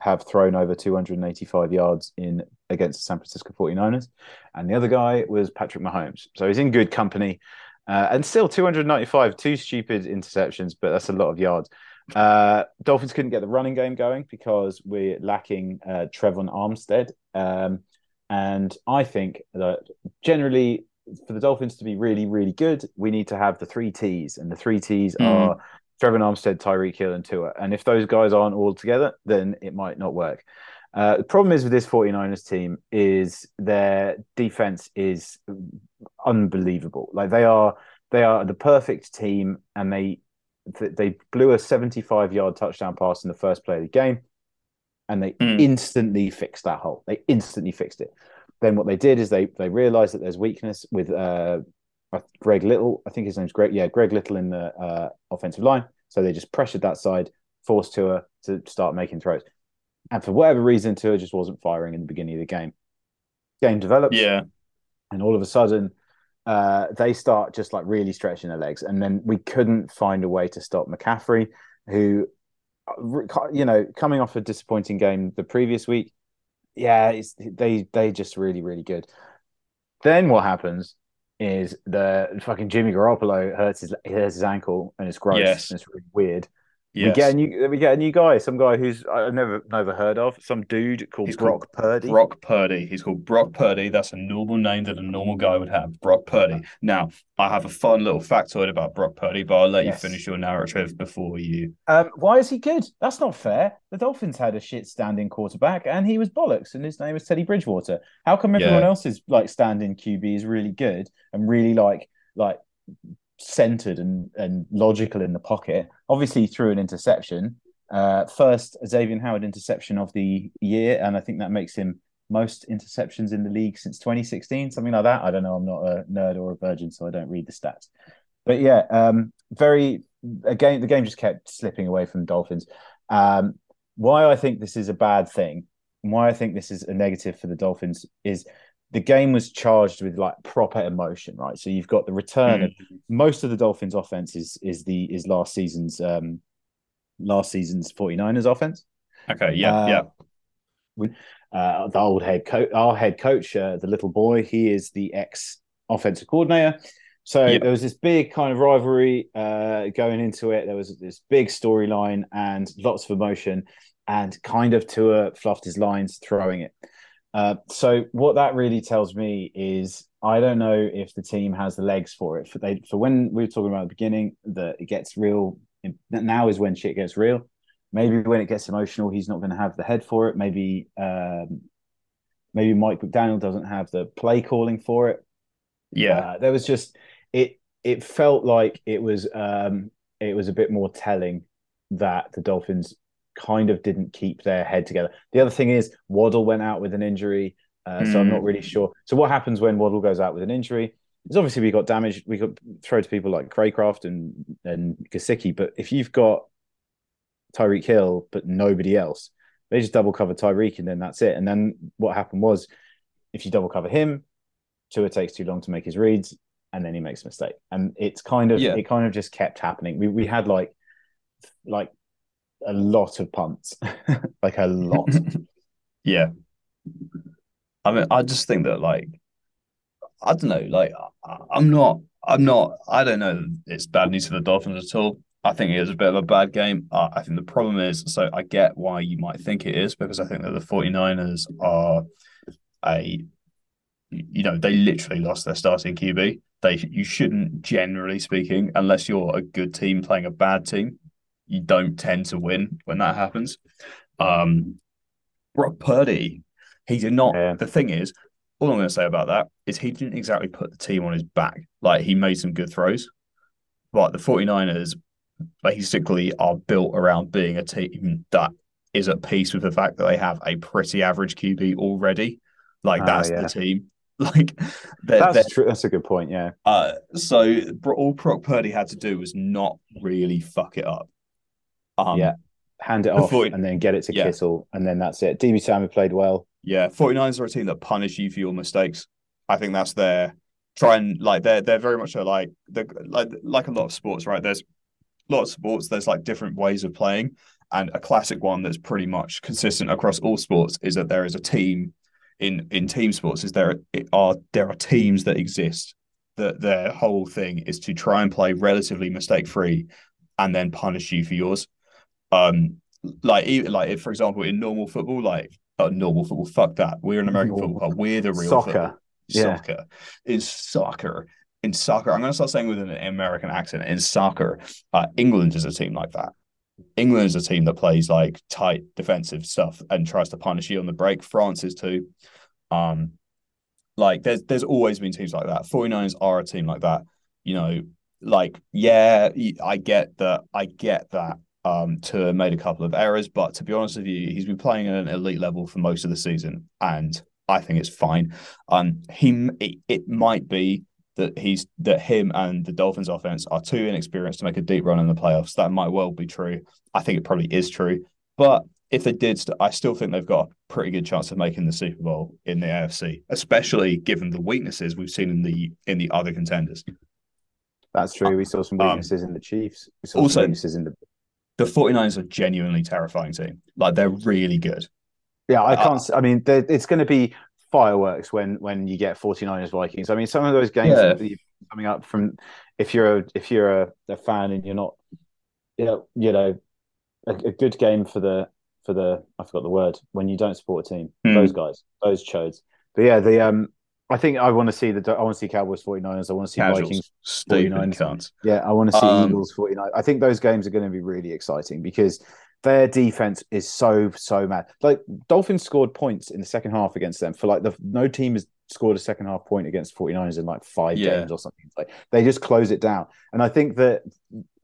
have thrown over 285 yards in against the San Francisco 49ers. And the other guy was Patrick Mahomes. So he's in good company. Uh, and still 295, two stupid interceptions, but that's a lot of yards. Uh, Dolphins couldn't get the running game going because we're lacking uh, Terron Armstead. Um, and I think that generally, for the Dolphins to be really, really good, we need to have the three T's. And the three T's Mm. are Terron Armstead, Tyreek Hill, and Tua. And if those guys aren't all together, then it might not work. Uh, the problem is with this 49ers team is their defense is unbelievable. Like they are they are the perfect team and they they blew a 75 yard touchdown pass in the first play of the game and they Mm. instantly fixed that hole. They instantly fixed it. Then what they did is they they realized that there's weakness with uh Greg Little, I think his name's Greg. Yeah, Greg Little in the uh, offensive line. So they just pressured that side, forced Tua to start making throws. And for whatever reason, Tua just wasn't firing in the beginning of the game. Game develops. Yeah. And all of a sudden, uh, they start just like really stretching their legs. And then we couldn't find a way to stop McCaffrey, who, uh, you know, coming off a disappointing game the previous week. Yeah, they they just really really good. Then what happens is the fucking Jimmy Garoppolo hurts his hurts his ankle and it's gross. Yes. And it's really weird. Yes. We get a new we get a new guy, some guy who's I've never never heard of, some dude called He's Brock called Purdy. Brock Purdy. He's called Brock Purdy. That's a normal name that a normal guy would have. Brock Purdy. Now, I have a fun little factoid about Brock Purdy, but I'll let yes. you finish your narrative before you. Um, why is he good? That's not fair. The Dolphins had a shit standing quarterback, and he was bollocks, and his name was Teddy Bridgewater. How come everyone yeah. else's like standing QB is really good and really like like centered and, and logical in the pocket. Obviously, threw an interception. Uh, first Xavier Howard interception of the year, and I think that makes him most interceptions in the league since 2016, something like that. I don't know. I'm not a nerd or a virgin, so I don't read the stats. But yeah, um, very again, the game just kept slipping away from Dolphins. Um, why I think this is a bad thing, why I think this is a negative for the Dolphins is the game was charged with like proper emotion, right? So you've got the return mm. of most of the Dolphins offense is is the is last season's um last season's 49ers offense. Okay, yeah, uh, yeah. Uh, the old head coach, our head coach, uh, the little boy, he is the ex offensive coordinator. So yep. there was this big kind of rivalry uh, going into it. There was this big storyline and lots of emotion, and kind of to Tua fluffed his lines throwing it. Uh, so what that really tells me is I don't know if the team has the legs for it. For they for when we were talking about at the beginning that it gets real. Now is when shit gets real. Maybe when it gets emotional, he's not going to have the head for it. Maybe um, maybe Mike McDaniel doesn't have the play calling for it. Yeah, uh, there was just it. It felt like it was um, it was a bit more telling that the Dolphins kind of didn't keep their head together. The other thing is Waddle went out with an injury, uh, mm. so I'm not hmm. really sure. So what happens when Waddle goes out with an injury? Is obviously we got damage. We could throw to people like Craycraft and and Gesicki, but if you've got Tyreek Hill but nobody else, they just double cover Tyreek and then that's it. And then what happened was, if you double cover him, Tua takes too long to make his reads, and then he makes a mistake. And it's kind of yeah. it kind of just kept happening. We we had like like a lot of punts, like a lot. yeah. I mean, I just think that like, I don't know, like I'm not, I'm not, I don't know. It's bad news for the Dolphins at all. I think it is a bit of a bad game. Uh, I think the problem is, so I get why you might think it is because I think that the 49ers are a, you know, they literally lost their starting QB. They, you shouldn't, generally speaking, unless you're a good team playing a bad team, you don't tend to win when that happens. Um, Brock Purdy, he did not. Yeah. The thing is, all I'm going to say about that is he didn't exactly put the team on his back. Like he made some good throws, but the 49ers basically are built around being a team that is at peace with the fact that they have a pretty average QB already. Like ah, that's yeah. the team. Like they're, that's they're, true. That's a good point. Yeah. Uh, so all Brock Purdy had to do was not really fuck it up. Um, yeah, hand it off and then get it to yeah. Kittle, and then that's it. Deebo Samuel played well. Yeah, 49ers are a team that punish you for your mistakes. I think that's their try and like they're they're very much a, like the like like a lot of sports, right? There's a lot of sports. There's like different ways of playing, and a classic one that's pretty much consistent across all sports is that there is a team in in team sports. Is there are there are teams that exist that their whole thing is to try and play relatively mistake free, and then punish you for yours. Um, like even like if, for example, in normal football, like uh, normal football, fuck that. We're an American normal. football. We're the real soccer. Football. Yeah. Soccer in soccer. In soccer, I'm going to start saying with an American accent. In soccer, uh, England is a team like that. England is a team that plays like tight defensive stuff and tries to punish you on the break. France is too. Um, like there's there's always been teams like that. 49ers are a team like that. You know, like yeah, I get that. I get that um, to made a couple of errors, but to be honest with you, he's been playing at an elite level for most of the season, and I think it's fine. Um, he it, it might be that he's that him and the Dolphins offense are too inexperienced to make a deep run in the playoffs. That might well be true. I think it probably is true. But if they did, I still think they've got a pretty good chance of making the Super Bowl in the AFC, especially given the weaknesses we've seen in the in the other contenders. That's true. We saw some Um, weaknesses in the Chiefs. We saw also- some weaknesses in the. The 49ers are genuinely terrifying team. Like they're really good. Yeah, I Uh, can't. I mean, it's going to be fireworks when when you get 49ers Vikings. I mean, some of those games Yeah. coming up from if you're a if you're a, a fan and you're not, you know, you know, a, a good game for the for the I forgot the word when you don't support a team. Hmm. Those guys, those chodes. But yeah, the um, I think I want to see the I want to see Cowboys 49ers. I want to see Casuals, Vikings stupid 49ers. cunts. Yeah, I want to see Um, Eagles 49. I think those games are going to be really exciting because their defense is so so mad. Like Dolphins scored points in the second half against them for like the no team has scored a second half point against 49ers in like five Yeah. games or something. Like they just close it down. And I think that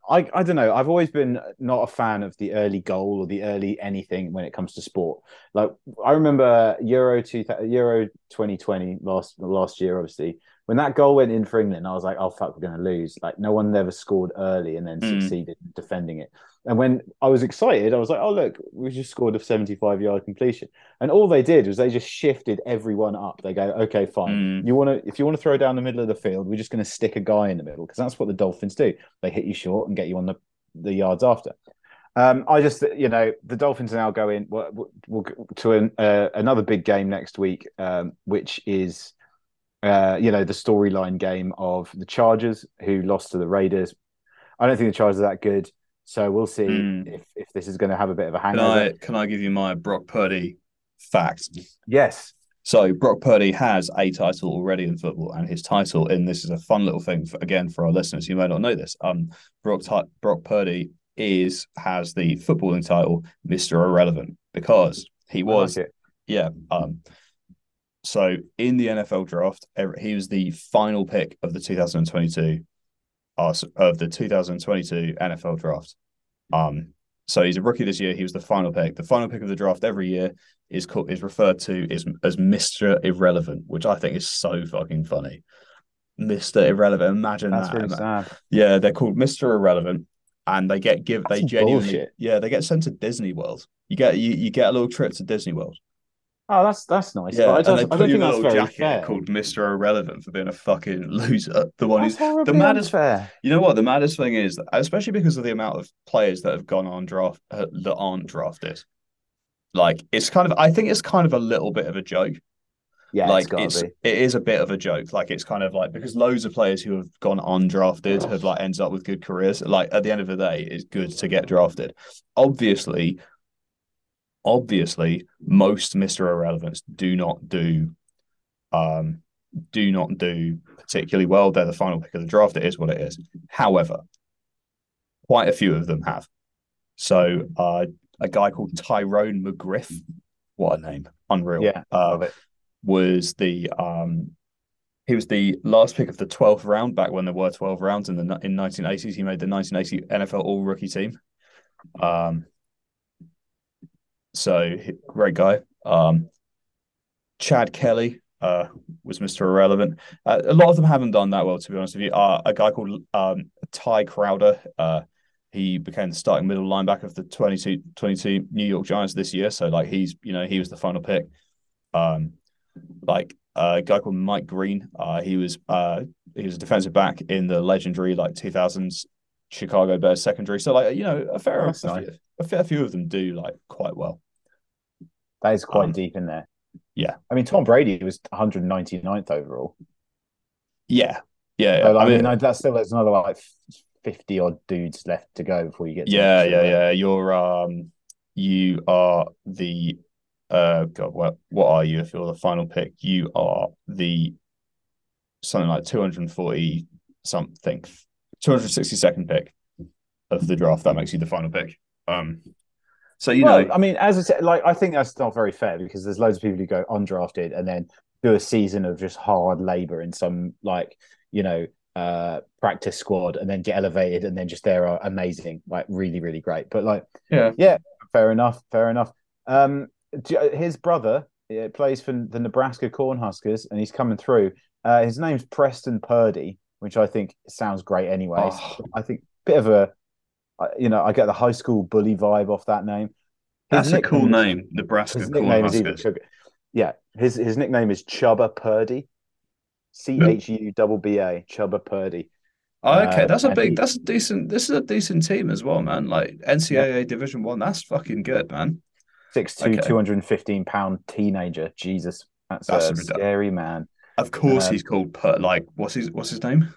I I don't know, I've always been not a fan of the early goal or the early anything when it comes to sport. Like I remember Euro 2000, Euro 2020 last last year obviously when that goal went in for England, I was like, oh fuck, we're going to lose. Like no one ever scored early and then Mm. succeeded in defending it. And when I was excited, I was like, oh look, we just scored a 75 yard completion. And all they did was they just shifted everyone up. They go, okay, fine. Mm. You want to if you want to throw down the middle of the field, we're just going to stick a guy in the middle because that's what the Dolphins do. They hit you short and get you on the the yards after. Um, I just, you know, the Dolphins are now go in we'll, we'll, to an, uh, another big game next week, um, which is, uh, you know, the storyline game of the Chargers who lost to the Raiders. I don't think the Chargers are that good, so we'll see Hmm. if if this is going to have a bit of a hangover. Can. I can I give you my Brock Purdy fact? Yes, So Brock Purdy has a title already in football, and his title in this is a fun little thing for, again for our listeners who may not know this. Um, Brock Brock Purdy is has the footballing title Mister Irrelevant because he was like yeah. Um, so in the NFL draft, he was the final pick of the 2022 uh, of the 2022 NFL draft. Um, so he's a rookie this year. He was the final pick. The final pick of the draft every year is called is referred to as as Mister Irrelevant, which I think is so fucking funny. Mister Irrelevant. Imagine That's that. really sad. Yeah, they're called Mister Irrelevant, and they get give they genuinely bullshit. yeah they get sent to Disney World. You get you, you get a little trip to Disney World. Oh, that's that's nice. Yeah, I and don't, they I put in think a that's little very jacket fair. called Mister Irrelevant for being a fucking loser. The one That's who's the maddest unfair. you know what the maddest thing is, especially because of the amount of players that have gone on draft uh, that aren't drafted. Like it's kind of, I think it's kind of a little bit of a joke. Yeah, like it's it's it is a bit of a joke. Like it's kind of like because loads of players who have gone undrafted have like ended up with good careers. Like at the end of the day, it's good to get drafted. Obviously, obviously, most Mister Irrelevants do not do, um, do not do particularly well. They're the final pick of the draft. It is what it is. However, quite a few of them have. So, uh, a guy called Tyrone McGriff, what a name, unreal. Yeah, uh, was the um he was the last pick of the 12th round back when there were 12 rounds in the in 1980s he made the 1980 NFL all rookie team um so great guy um Chad Kelly uh was Mr. Irrelevant uh, a lot of them haven't done that well to be honest with you uh, a guy called um Tae Crowder uh he became the starting middle linebacker of the 22 22 New York Giants this year so like he's you know he was the final pick um like uh, a guy called Mike Green. Uh, he was uh, he was a defensive back in the legendary like 2000s Chicago Bears secondary. So like you know a fair a, nice. few, a fair few of them do like quite well. That is quite um, deep in there. yeah. I mean, Tom Brady was 199th overall. Yeah, yeah. So, like, I mean, I mean, that's still there's another like 50 odd dudes left to go before you get. To yeah, yeah, yeah. You're um, you are the uh, God, what what are you? If you're the final pick, you are the something like 240 something, 262nd pick of the draft. That makes you the final pick. Um, so you well, know, I mean, as I said, like I think that's not very fair because there's loads of people who go undrafted and then do a season of just hard labor in some like you know uh practice squad and then get elevated and then just they're uh, amazing, like really really great. But like Yeah. yeah, fair enough, fair enough. Um, his brother Yeah, plays for the Nebraska Cornhuskers, and he's coming through. Uh, his name's Preston Purdy, which I think sounds great. Anyway, Oh. I think bit of a, I- you know, I get the high school bully vibe off that name. His That's a cool name, Nebraska His nickname is even. Sugar. Yeah, his his nickname is Chubba Purdy. C H U double B A Chubba Purdy. Oh, okay, Uh, that's a big, he- that's a decent. This is a decent team as well, man. Like NCAA Division One, that's fucking good, man. 6'2", Okay. 215 pound teenager. Jesus, that's, That's a scary man. Of course, Um, he's called like what's his what's his name?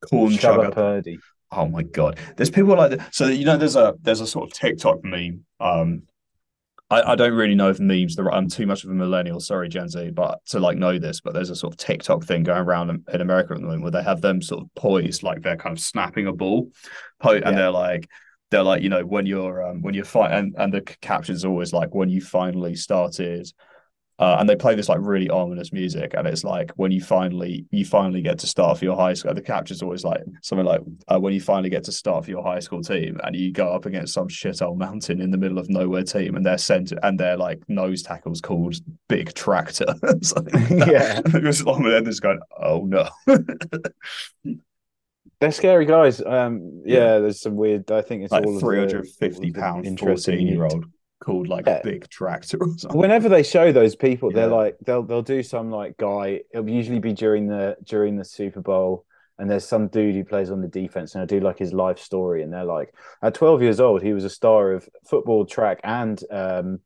Corn Chubba. Purdy. Oh my god, there's people like that. So you know, there's a there's a sort of TikTok meme. Um, I, I don't really know if memes. The I'm too much of a millennial. Sorry, Gen Z, but to like know this, but there's a sort of TikTok thing going around in, in America at the moment where they have them sort of poised like they're kind of snapping a ball, po- Yeah. and they're like they're like you know when you're um when you're fight and and the captions always like when you finally started. Uh, and they play this like really ominous music, and it's like when you finally you finally get to start for your high school. The caption's always like something like uh, when you finally get to start for your high school team, and you go up against some shit old mountain in the middle of nowhere team, and they're sent and they're like nose tackles called Big Tractor. Like. Yeah. It was long and just going, oh no. They're scary guys. Um, yeah, Yeah. there's some weird. I think it's like all three hundred fifty all of the pound fourteen year old called like Yeah. Big Tractor or something. Whenever they show those people, they're like they'll they'll do some like guy. It'll usually be during the during the Super Bowl, and there's some dude who plays on the defense, and I do like his life story, and they're like, at 12 years old, he was a star of football, track, and um,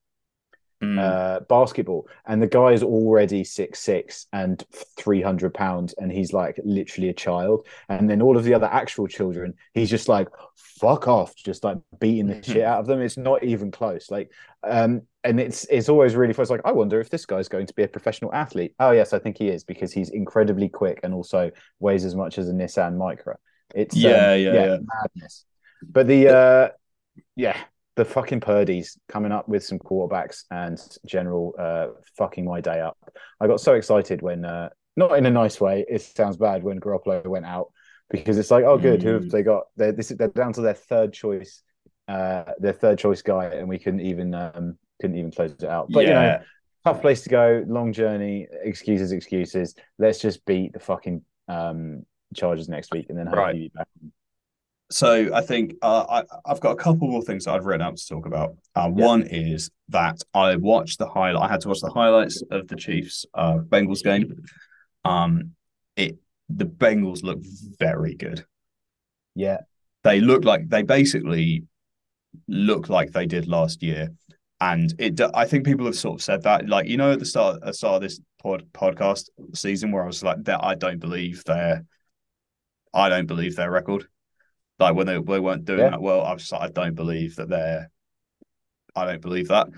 Mm. uh, basketball, and the guy is already six six and three hundred pounds, and he's like literally a child. And then all of the other actual children, he's just like fuck off, just like beating the shit out of them. It's not even close. Like, um, and it's it's always really fun. It's like I wonder if this guy's going to be a professional athlete. Oh yes, I think he is because he's incredibly quick and also weighs as much as a Nissan Micra. It's um, Yeah, yeah, yeah. madness. But the uh, yeah, the fucking Purdy's coming up with some quarterbacks and general uh, fucking my day up. I got so excited when, uh, not in a nice way, it sounds bad when Garoppolo went out because it's like, oh, good, who have Mm. they got? They're, this, they're down to their third choice, uh, their third choice guy, and we couldn't even um, couldn't even close it out. But you know, tough place to go, long journey, excuses, excuses. Let's just beat the fucking um, Chargers next week, and then Right. hopefully be back. So I think uh, I, I've got a couple more things that I've written out to talk about. Uh, Yeah. One is that I watched the highlight. I had to watch the highlights of the Chiefs uh, Bengals game. Um, it the Bengals look very good. Yeah, They look like they basically look like they did last year, and it. I think people have sort of said that, like you know, at the start, at the start of this pod, podcast season, where I was like, that I don't believe their, I don't believe their record. Like when they, they weren't doing Yeah. that well, I was like, I don't believe that they're, I don't believe that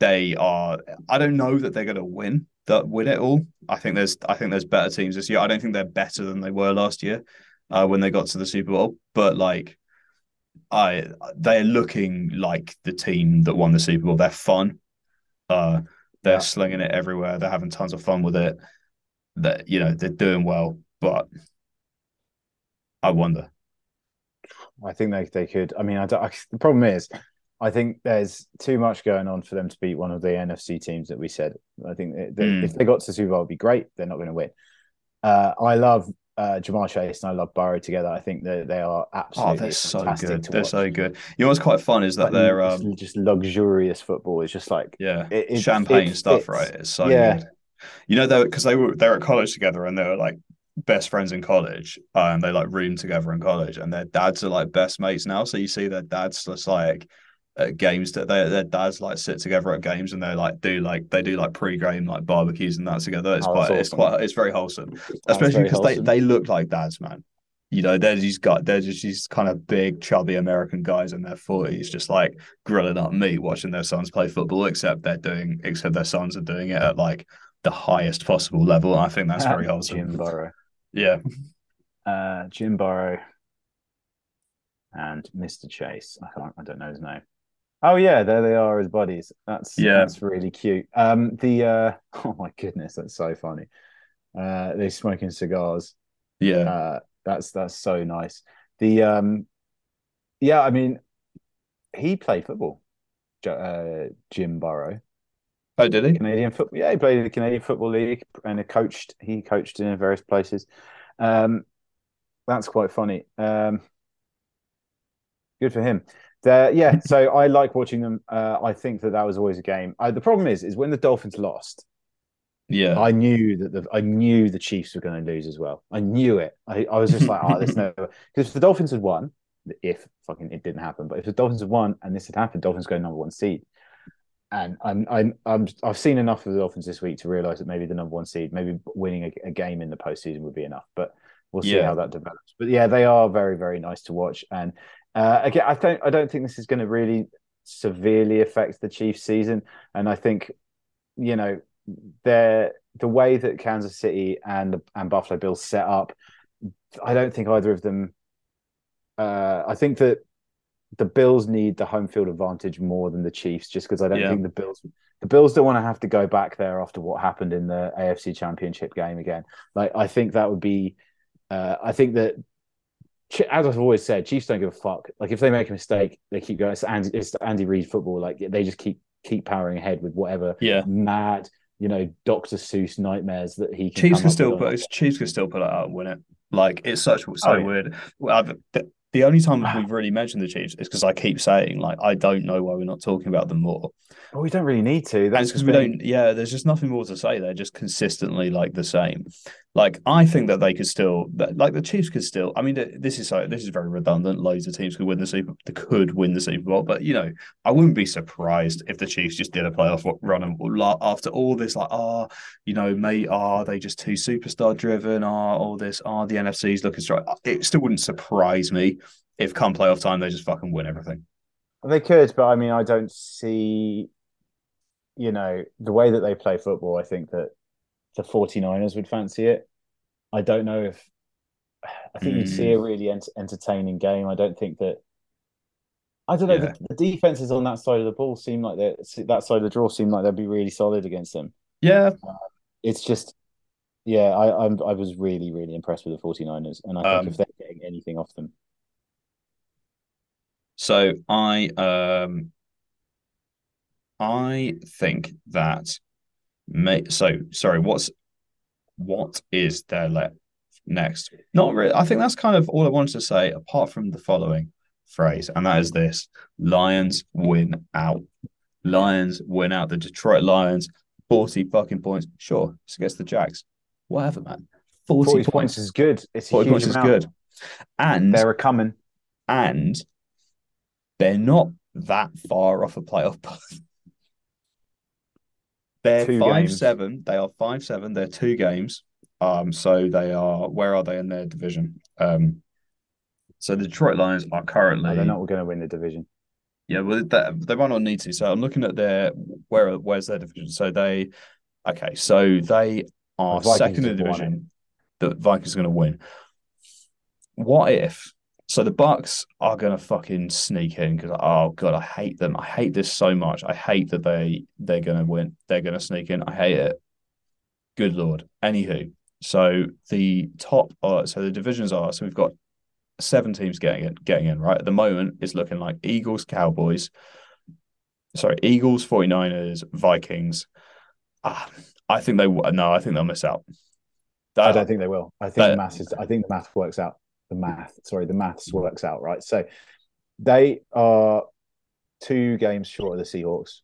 they are. I don't know that they're going to win that win it all. I think there's, I think there's better teams this year. I don't think they're better than they were last year, uh, when they got to the Super Bowl. But like, I they're looking like the team that won the Super Bowl. They're fun. Uh, they're Yeah. slinging it everywhere. They're having tons of fun with it. That you know they're doing well, but I wonder. I think they they could. I mean, I I, the problem is, I think there's too much going on for them to beat one of the NFC teams that we said. I think Mm. if they got to Super Bowl, it'd be great. They're not going to win. Uh, I love uh, Ja'Marr Chase and I love Burrow together. I think that they are Oh, absolutely they're so fantastic good. They're watch. so good. You know what's quite fun is that Like, they're just- um just luxurious football. It's just like yeah it, it champagne it stuff, right? It's so Yeah. good. You know, they because they were they were at college together and they were like best friends in college, and they like room together in college, and their dads are like best mates now. So you see their dads just like at games that their their dads like sit together at games and they like do like they do like pre-game like barbecues and that together. It's Oh, quite that's it's quite it's very wholesome, especially because they they look like dads, man. You know, they're these guys, they're just these kind of big, chubby American guys in their forties, just like grilling up meat, watching their sons play football. Except they're doing, except their sons are doing it at like the highest possible level. And I think that's very wholesome. Jim Burrow, Yeah, uh, Jim Burrow, and Mr. Chase. I can't. I don't know his name. Oh yeah, there they are as buddies. That's Yeah. that's really cute. Um, the uh, oh my goodness, that's so funny. Uh, they're smoking cigars. yeah, Uh, that's that's so nice. The um, yeah, I mean, he played football. Uh, Jim Burrow. Oh, did he? Canadian football. Yeah, he played in the Canadian Football League and he coached. He coached in various places. Um, that's quite funny. Um, good for him. Yeah, so I like watching them. Uh, I think that that was always a game. I, the problem is, is when the Dolphins lost, Yeah. I knew that the I knew the Chiefs were going to lose as well. I knew it. I, I was just like, oh, there's no because if the Dolphins had won, if fucking it didn't happen, but if the Dolphins had won and this had happened, Dolphins go number one seed. And I'm I'm I'm I've seen enough of the Dolphins this week to realize that maybe the number one seed, maybe winning a, a game in the postseason would be enough. But we'll see Yeah. how that develops. But yeah, they are very very nice to watch. And uh, again, I don't I don't think this is going to really severely affect the Chiefs season. And I think you know they're the way that Kansas City and the, and Buffalo Bills set up. I don't think either of them. Uh, I think that the Bills need the home field advantage more than the Chiefs, just because I don't Yeah. think the Bills the Bills don't want to have to go back there after what happened in the AFC Championship game again. Like I think that would be. Uh, I think that. As I've always said, Chiefs don't give a fuck. Like if they make a mistake, they keep going. It's Andy, it's Andy Reid football. Like they just keep keep powering ahead with whatever Yeah. mad, you know, Doctor Seuss nightmares that he can. Chiefs can still with on- put Chiefs can still pull it out and win it. Like it's such so Oh, yeah. weird. Well, I've, the, only time Ah. we've really mentioned the Chiefs is because I keep saying like I don't know why we're not talking about them more. Well, we don't really need to. That's because we don't. Yeah, there's just nothing more to say. They're just consistently like the same. Like I think that they could still, like the Chiefs could still. I mean, this is so, this is very redundant. Loads of teams could win the Super, could win the Super Bowl, but you know, I wouldn't be surprised if the Chiefs just did a playoff run and after all this, like, oh, you know, mate, are they just too superstar driven? Are all this? Are the NFC's looking strong? It still wouldn't surprise me if come playoff time they just fucking win everything. They could, but I mean, I don't see, you know, the way that they play football. I think that the 49ers would fancy it. I don't know if, I think you'd see a Hmm. really ent- entertaining game. I don't think that, I don't know, Yeah. the, the defenses on that side of the ball seem like they're, that side of the draw seem like they'd be really solid against them. Yeah, It's just, yeah, I, I'm, I was really, really impressed with the 49ers. And I think Um, if they're getting anything off them, So I um I think that may so sorry, what's what is their left next? Not really. I think that's kind of all I wanted to say, apart from the following phrase, and that is this: Lions win out. Lions win out. The Detroit Lions, 40 fucking points. Sure, it's against the Jags. Whatever, man. 40, 40 points. points is good. It's a 40 huge points is good. And They're a coming. and they're not that far off a playoff. They're Two five games. seven. They are five seven. They're two games. Um, so they are. Where are they in their division? Um, so the Detroit Lions are currently. No, they're not going to win the division. Yeah, well, they, they might not need to. So I'm looking at their where where's their division. So they, okay, so they are The second in the division. The Vikings are going to win. What if? So the Bucks are going to fucking sneak in because oh god, I hate them. I hate this so much. I hate that they they're going to win. They're going to sneak in. I hate it. Good lord. Anywho, so the top, uh, so the divisions are. So we've got seven teams getting in, getting in, right? At the moment, it's looking like Eagles, Cowboys, sorry, Eagles, 49ers, Vikings. Ah, I think they. No, I think they'll miss out. I don't think they will. I think that- the math is. I think the math works out. The math, sorry, the maths works out right. So they are two games short of the Seahawks.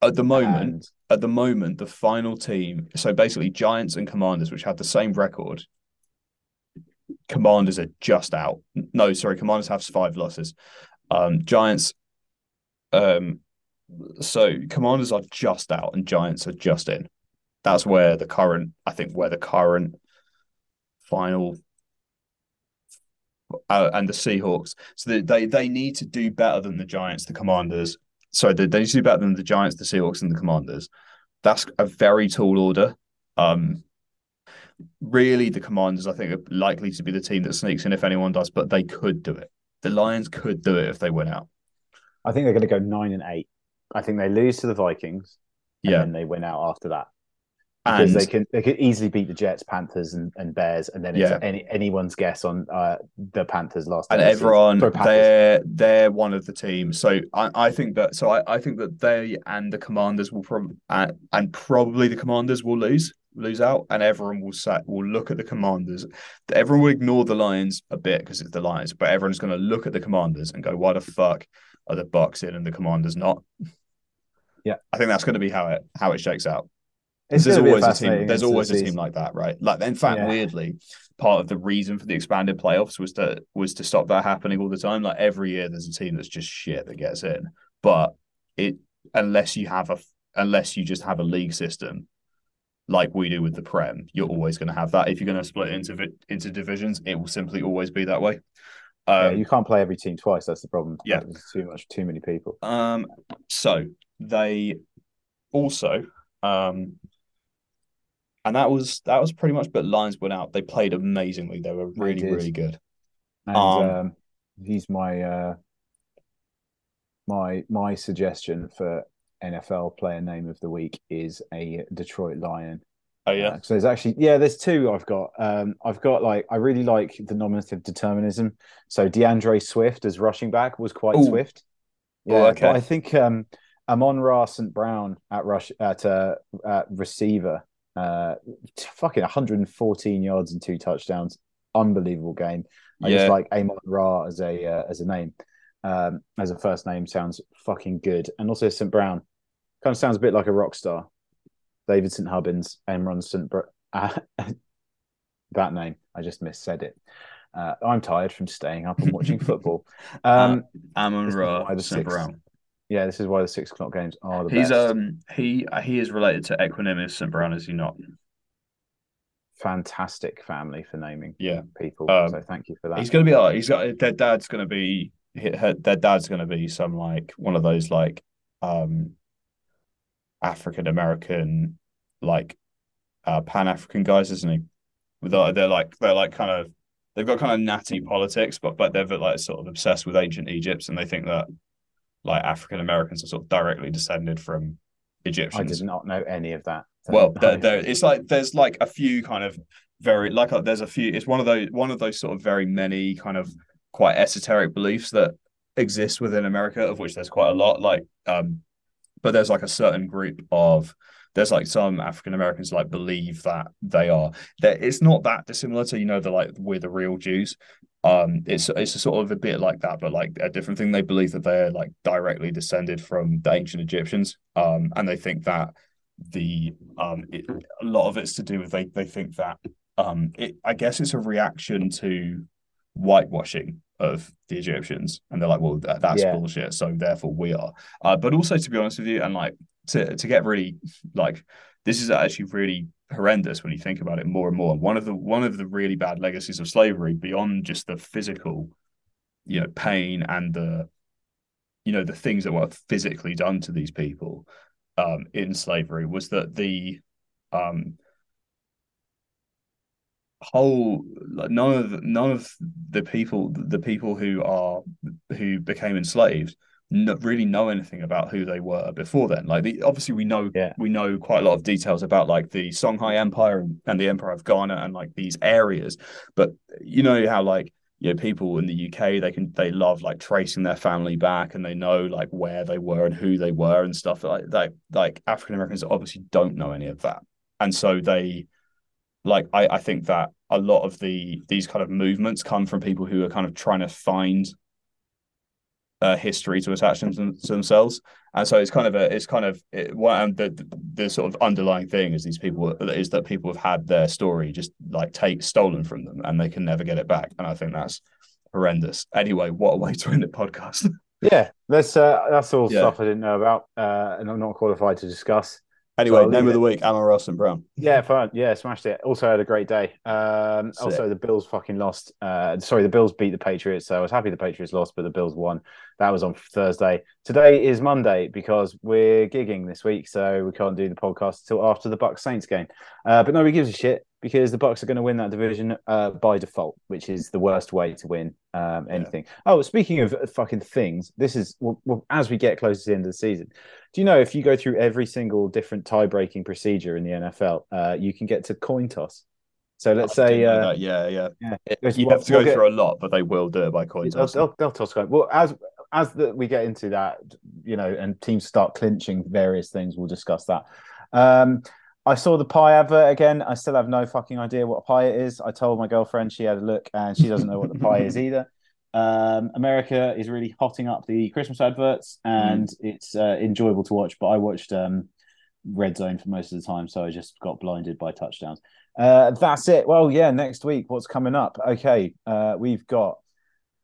at the moment, And at the moment, the final team, so basically Giants and Commanders, which have the same record. Commanders are just out. No, sorry, Commanders have five losses. Um, Giants, um, so Commanders are just out and Giants are just in. That's where the current, I think, where the current final uh, and the Seahawks. So they, they need to do better than the Giants, the Commanders. Sorry, they, they need to do better than the Giants, the Seahawks, and the Commanders. That's a very tall order. Um, really, the Commanders, I think, are likely to be the team that sneaks in if anyone does, but they could do it. The Lions could do it if they win out. I think they're going to go nine and eight. I think they lose to the Vikings, and Yeah, then they win out after that. Because And they can they could easily beat the Jets, Panthers, and, and Bears, and then it's Yeah. any anyone's guess on uh, the Panthers last. and day of the season. everyone they're they're one of the teams. So I, I think that so I, I think that they and the Commanders will probably and, and probably the Commanders will lose lose out, and everyone will sat will look at the Commanders. Everyone will ignore the Lions a bit because it's the Lions, but everyone's going to look at the Commanders and go, "Why the fuck are the Bucks in and the Commanders not?" Yeah. I think that's going to be how it how it shakes out. It's there's always a team. There's always a team like that, right? Like, in fact, Yeah. weirdly, part of the reason for the expanded playoffs was to was to stop that happening all the time. Like every year, there's a team that's just shit that gets in, but it unless you have a unless you just have a league system like we do with the Prem, you're always going to have that. If you're going to split into into divisions, it will simply always be that way. Yeah, Um, you can't play every team twice. That's the problem. Yeah. There's too much, too many people. Um, so they also, um, and that was that was pretty much. But Lions went out. They played amazingly. They were really really good. And Um, um, he's my uh, my my suggestion for NFL player name of the week is a Detroit Lion. Oh yeah, Uh, so there's actually yeah, there's two I've got. Um, I've got like I really like the nominative determinism. So D'Andre Swift as rushing back was quite Ooh. swift. Oh, Yeah, okay. I think um, Amon Ra St. Brown at rush at uh, at receiver, uh, fucking 114 yards and two touchdowns, unbelievable game. I yeah. just like Amon Ra as a uh, as a name, um, as a first name sounds fucking good, and also St. Brown kind of sounds a bit like a rock star. David St. Hubbins, Amron St. Br- that name, I just missaid it. Uh, I'm tired from staying up and watching football. Um, Amon this is Ra St. Brown. Yeah, this is why the six o'clock games are the He's best. um he he is related to Equanimeous St. Brown, is he not? Fantastic family for naming Yeah. people. Um, so thank you for that. He's gonna be like he's got their dad's gonna be her, their dad's gonna be some like one of those like um African American like uh Pan African guys, isn't he? With the, they're like they're like kind of they've got kind of natty politics, but but they're like sort of obsessed with ancient Egypt, and they think that like African Americans are sort of directly descended from Egyptians. I did not know any of that. Well, there, there, it's like there's like a few kind of very like uh, there's a few. It's one of those one of those sort of very many kind of quite esoteric beliefs that exist within America, of which there's quite a lot. Like, um, but there's like a certain group of there's like some African Americans like believe that they are that it's not that dissimilar to you know the like we're the real Jews. Um, it's it's a sort of a bit like that, but like a different thing. They believe that they're like directly descended from the ancient Egyptians. Um, and they think that the um it, a lot of it's to do with they they think that um it I guess it's a reaction to whitewashing of the Egyptians and they're like well that, that's Yeah. bullshit so therefore we are uh but also to be honest with you and like to to get really like this is actually really horrendous when you think about it more and more. One of the one of the really bad legacies of slavery beyond just the physical you know pain and the you know the things that were physically done to these people um, in slavery was that the um, whole like, none of none of the people the people who are who became enslaved not really know anything about who they were before then. Like the, obviously we know Yeah. we know quite a lot of details about like the Songhai Empire and, and the Empire of Ghana and like these areas. But you know how like you know, people in the UK they can they love like tracing their family back and they know like where they were and who they were and stuff like like like African Americans obviously don't know any of that. And so they like I I think that a lot of the these kind of movements come from people who are kind of trying to find a history to attach them to themselves and so it's kind of a it's kind of it, and the, the the sort of underlying thing is these people is that people have had their story just like take stolen from them and they can never get it back and I think that's horrendous anyway what a way to end the podcast Yeah, that's uh, that's all Yeah. stuff I didn't know about, uh, and I'm not qualified to discuss. Anyway name of the week Amon Ra St. Brown Yeah, fun. Yeah, smashed it. Also had a great day. Um, Sick. also the Bills fucking lost. Uh, sorry, the Bills beat the Patriots, so I was happy the Patriots lost, but the Bills won. That was on Thursday. Today is Monday because we're gigging this week, so we can't do the podcast until after the Bucks Saints game. Uh, but nobody gives a shit because the Bucks are going to win that division uh, by default, which is the worst way to win um, anything. Yeah. Oh, speaking of fucking things, this is well, well, as we get closer to the end of the season. Do you know if you go through every single different tie-breaking procedure in the NFL, uh, you can get to coin toss. So let's say, uh, yeah, yeah, yeah. You have to go we'll through a lot, but they will do it by coin toss. They'll, they'll, they'll toss coin. Well, as as the, we get into that, you know, and teams start clinching various things, we'll discuss that. Um, I saw the pie advert again. I still have no fucking idea what a pie it is. I told my girlfriend she had a look, and she doesn't know what the pie is either. Um, America is really hotting up the Christmas adverts, and mm. it's uh, enjoyable to watch. But I watched um, Red Zone for most of the time, so I just got blinded by touchdowns. Uh, that's it. Well, yeah, next week, what's coming up? Okay, uh, we've got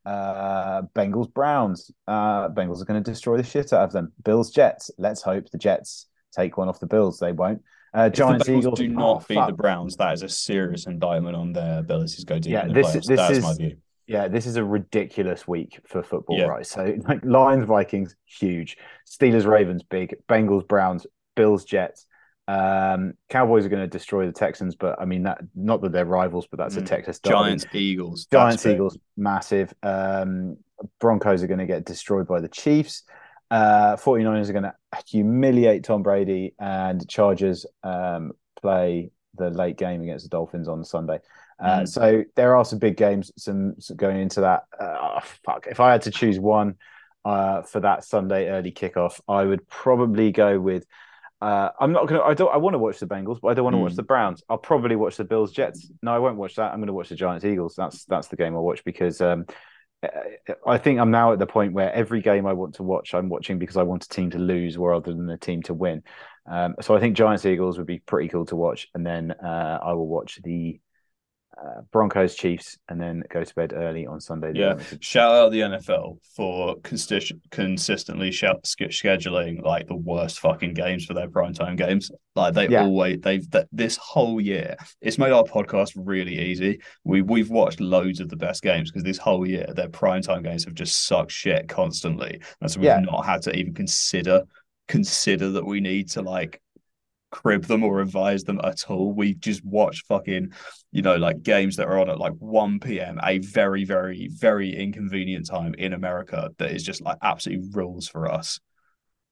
uh, Bengals Browns. Uh, Bengals are going to destroy the shit out of them. Bills Jets. Let's hope the Jets take one off the Bills. They won't. Uh, Giants Eagles do not oh, beat fuck. the Browns. That is a serious indictment on their abilities to go deep. Yeah, this, this That's is my view. Yeah, this is a ridiculous week for football, yeah. right? So like Lions Vikings, huge. Steelers Ravens, big. Bengals Browns, Bills Jets. Um, Cowboys are going to destroy the Texans, but I mean that not that they're rivals, but that's mm. a Texas Giants Eagles. Giants Eagles, massive. Um, Broncos are going to get destroyed by the Chiefs. Uh, 49ers are going to humiliate Tom Brady, and Chargers um, play the late game against the Dolphins on Sunday. Uh, mm. So there are some big games, some, some going into that. Uh, fuck, if I had to choose one uh, for that Sunday early kickoff, I would probably go with. Uh, I'm not gonna. I don't. I want to watch the Bengals, but I don't want to mm. watch the Browns. I'll probably watch the Bills Jets. No, I won't watch that. I'm going to watch the Giants Eagles. That's that's the game I'll watch because um, I think I'm now at the point where every game I want to watch, I'm watching because I want a team to lose rather than a team to win. Um, so I think Giants Eagles would be pretty cool to watch, and then uh, I will watch the uh, Broncos Chiefs and then go to bed early on Sunday. Yeah, shout out the NFL for consti- consistently sh- scheduling like the worst fucking games for their primetime games. Like they yeah. always they've th- this whole year. It's made our podcast really easy. We we've watched loads of the best games because this whole year their primetime games have just sucked shit constantly, and so we've yeah. not had to even consider consider that we need to like crib them or revise them at all. We just watch fucking, you know, like games that are on at like 1 p.m., a very, very, very inconvenient time in America that is just like absolutely rules for us.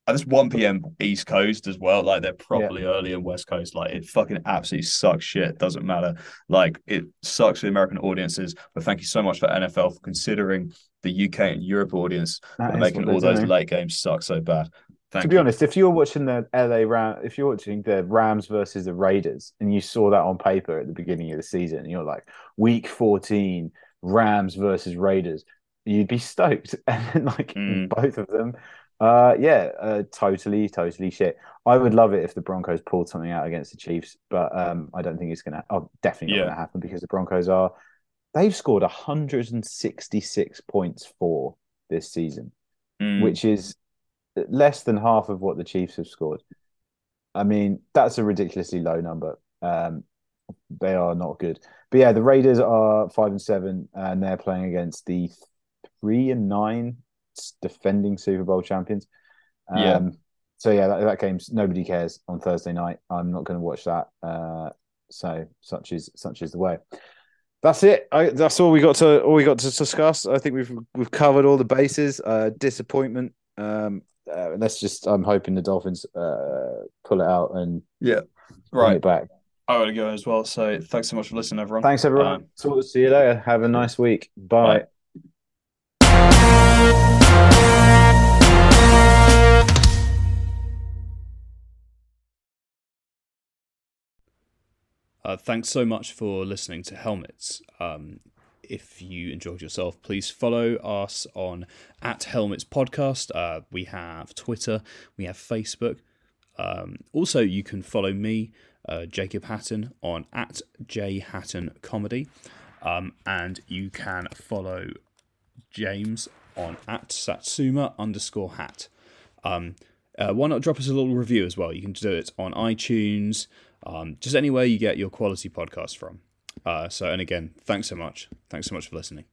And it's 1 p.m. East Coast as well. Like they're probably yeah. early in West Coast. Like it fucking absolutely sucks shit. Doesn't matter. Like it sucks for the American audiences. But thank you so much for NFL for considering the UK and Europe audience for making all those late games suck so bad. Thank to be you. honest, if you were watching the LA Ram, if you're watching the Rams versus the Raiders, and you saw that on paper at the beginning of the season, and you're like, Week 14, Rams versus Raiders, you'd be stoked. And then, like mm. both of them, uh, yeah, uh, totally, totally shit. I would love it if the Broncos pulled something out against the Chiefs, but um, I don't think it's gonna. Oh, definitely not yeah. gonna happen because the Broncos are. They've scored 166 points for this season, mm. which is less than half of what the Chiefs have scored. I mean, that's a ridiculously low number. Um, they are not good. But yeah, the Raiders are five and seven, and they're playing against the three and nine defending Super Bowl champions. Um, yeah. So yeah, that, that, game's nobody cares on Thursday night. I'm not going to watch that. Uh, so such is such is the way. That's it. I, that's all we got to all we got to discuss. I think we've we've covered all the bases. Uh, disappointment. Um, uh, let's just. I'm hoping the Dolphins uh, pull it out and yeah, right back. I want to go as well. So thanks so much for listening, everyone. Thanks, everyone. Um, so see you later. Have a nice week. Bye. bye. Uh, thanks so much for listening to Helmets. Um, if you enjoyed yourself, please follow us on at Helmets Podcast. Uh, we have Twitter, we have Facebook. Um, also, you can follow me, uh, Jacob Hatton, on at J Hatton Comedy, um, and you can follow James on at Satsuma underscore Hat. Um, uh, why not drop us a little review as well? You can do it on iTunes, um, just anywhere you get your quality podcast from. Uh, so, and again, thanks so much. Thanks so much for listening.